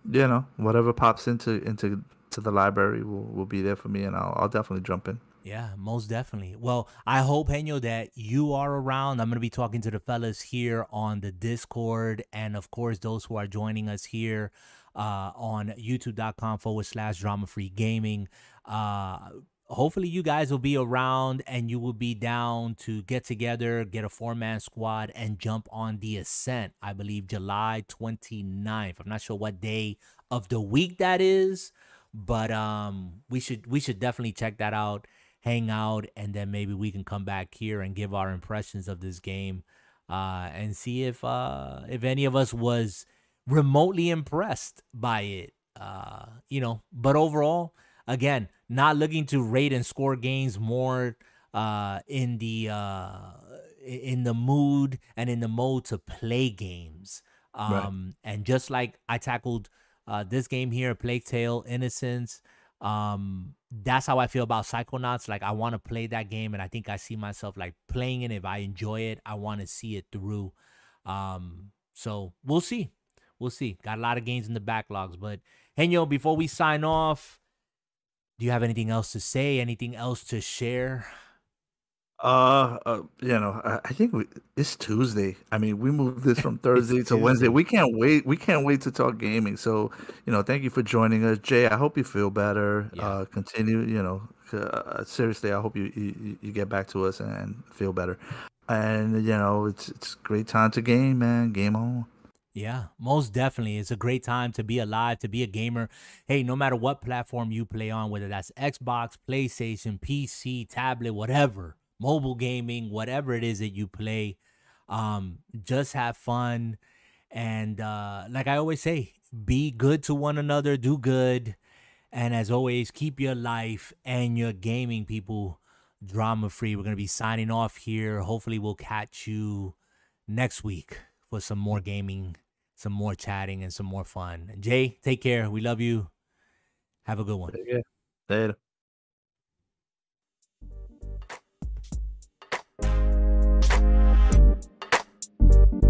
you know, whatever pops into into to the library will will be there for me, and I'll I'll definitely jump in. Yeah, most definitely. Well, I hope, Henyo, that you are around. I'm going to be talking to the fellas here on the Discord. And of course, those who are joining us here uh, on youtube.com forward slash drama free gaming. Uh, hopefully you guys will be around and you will be down to get together, get a four man squad, and jump on the ascent. I believe July 29th. I'm not sure what day of the week that is, but um, we should we should definitely check that out, hang out, and then maybe we can come back here and give our impressions of this game, uh, and see if uh if any of us was remotely impressed by it. Uh, you know, but overall again, not looking to rate and score games more uh, in the uh, in the mood and in the mode to play games. Um, right. And just like I tackled uh, this game here, Plague Tale Innocence, um, that's how I feel about Psychonauts. Like I want to play that game, and I think I see myself like playing it. If I enjoy it, I want to see it through. Um, so we'll see. We'll see. Got a lot of games in the backlogs, but Henyo, before we sign off, do you have anything else to say? Anything else to share? Uh, uh you know, I, I think we, it's Tuesday. I mean, we moved this from Thursday to Wednesday. We can't wait. We can't wait to talk gaming. So, you know, thank you for joining us, Jay. I hope you feel better. Yeah. Uh, continue. You know, uh, seriously, I hope you, you you get back to us and feel better. And you know, it's it's great time to game, man. Game on. Yeah, most definitely. It's a great time to be alive, to be a gamer. Hey, no matter what platform you play on, whether that's Xbox, PlayStation, PC, tablet, whatever, mobile gaming, whatever it is that you play, um, just have fun. And uh, like I always say, be good to one another, do good. And as always, keep your life and your gaming people drama free. We're going to be signing off here. Hopefully, we'll catch you next week for some more gaming some more chatting and some more fun. Jay, take care. We love you. Have a good one. Later. you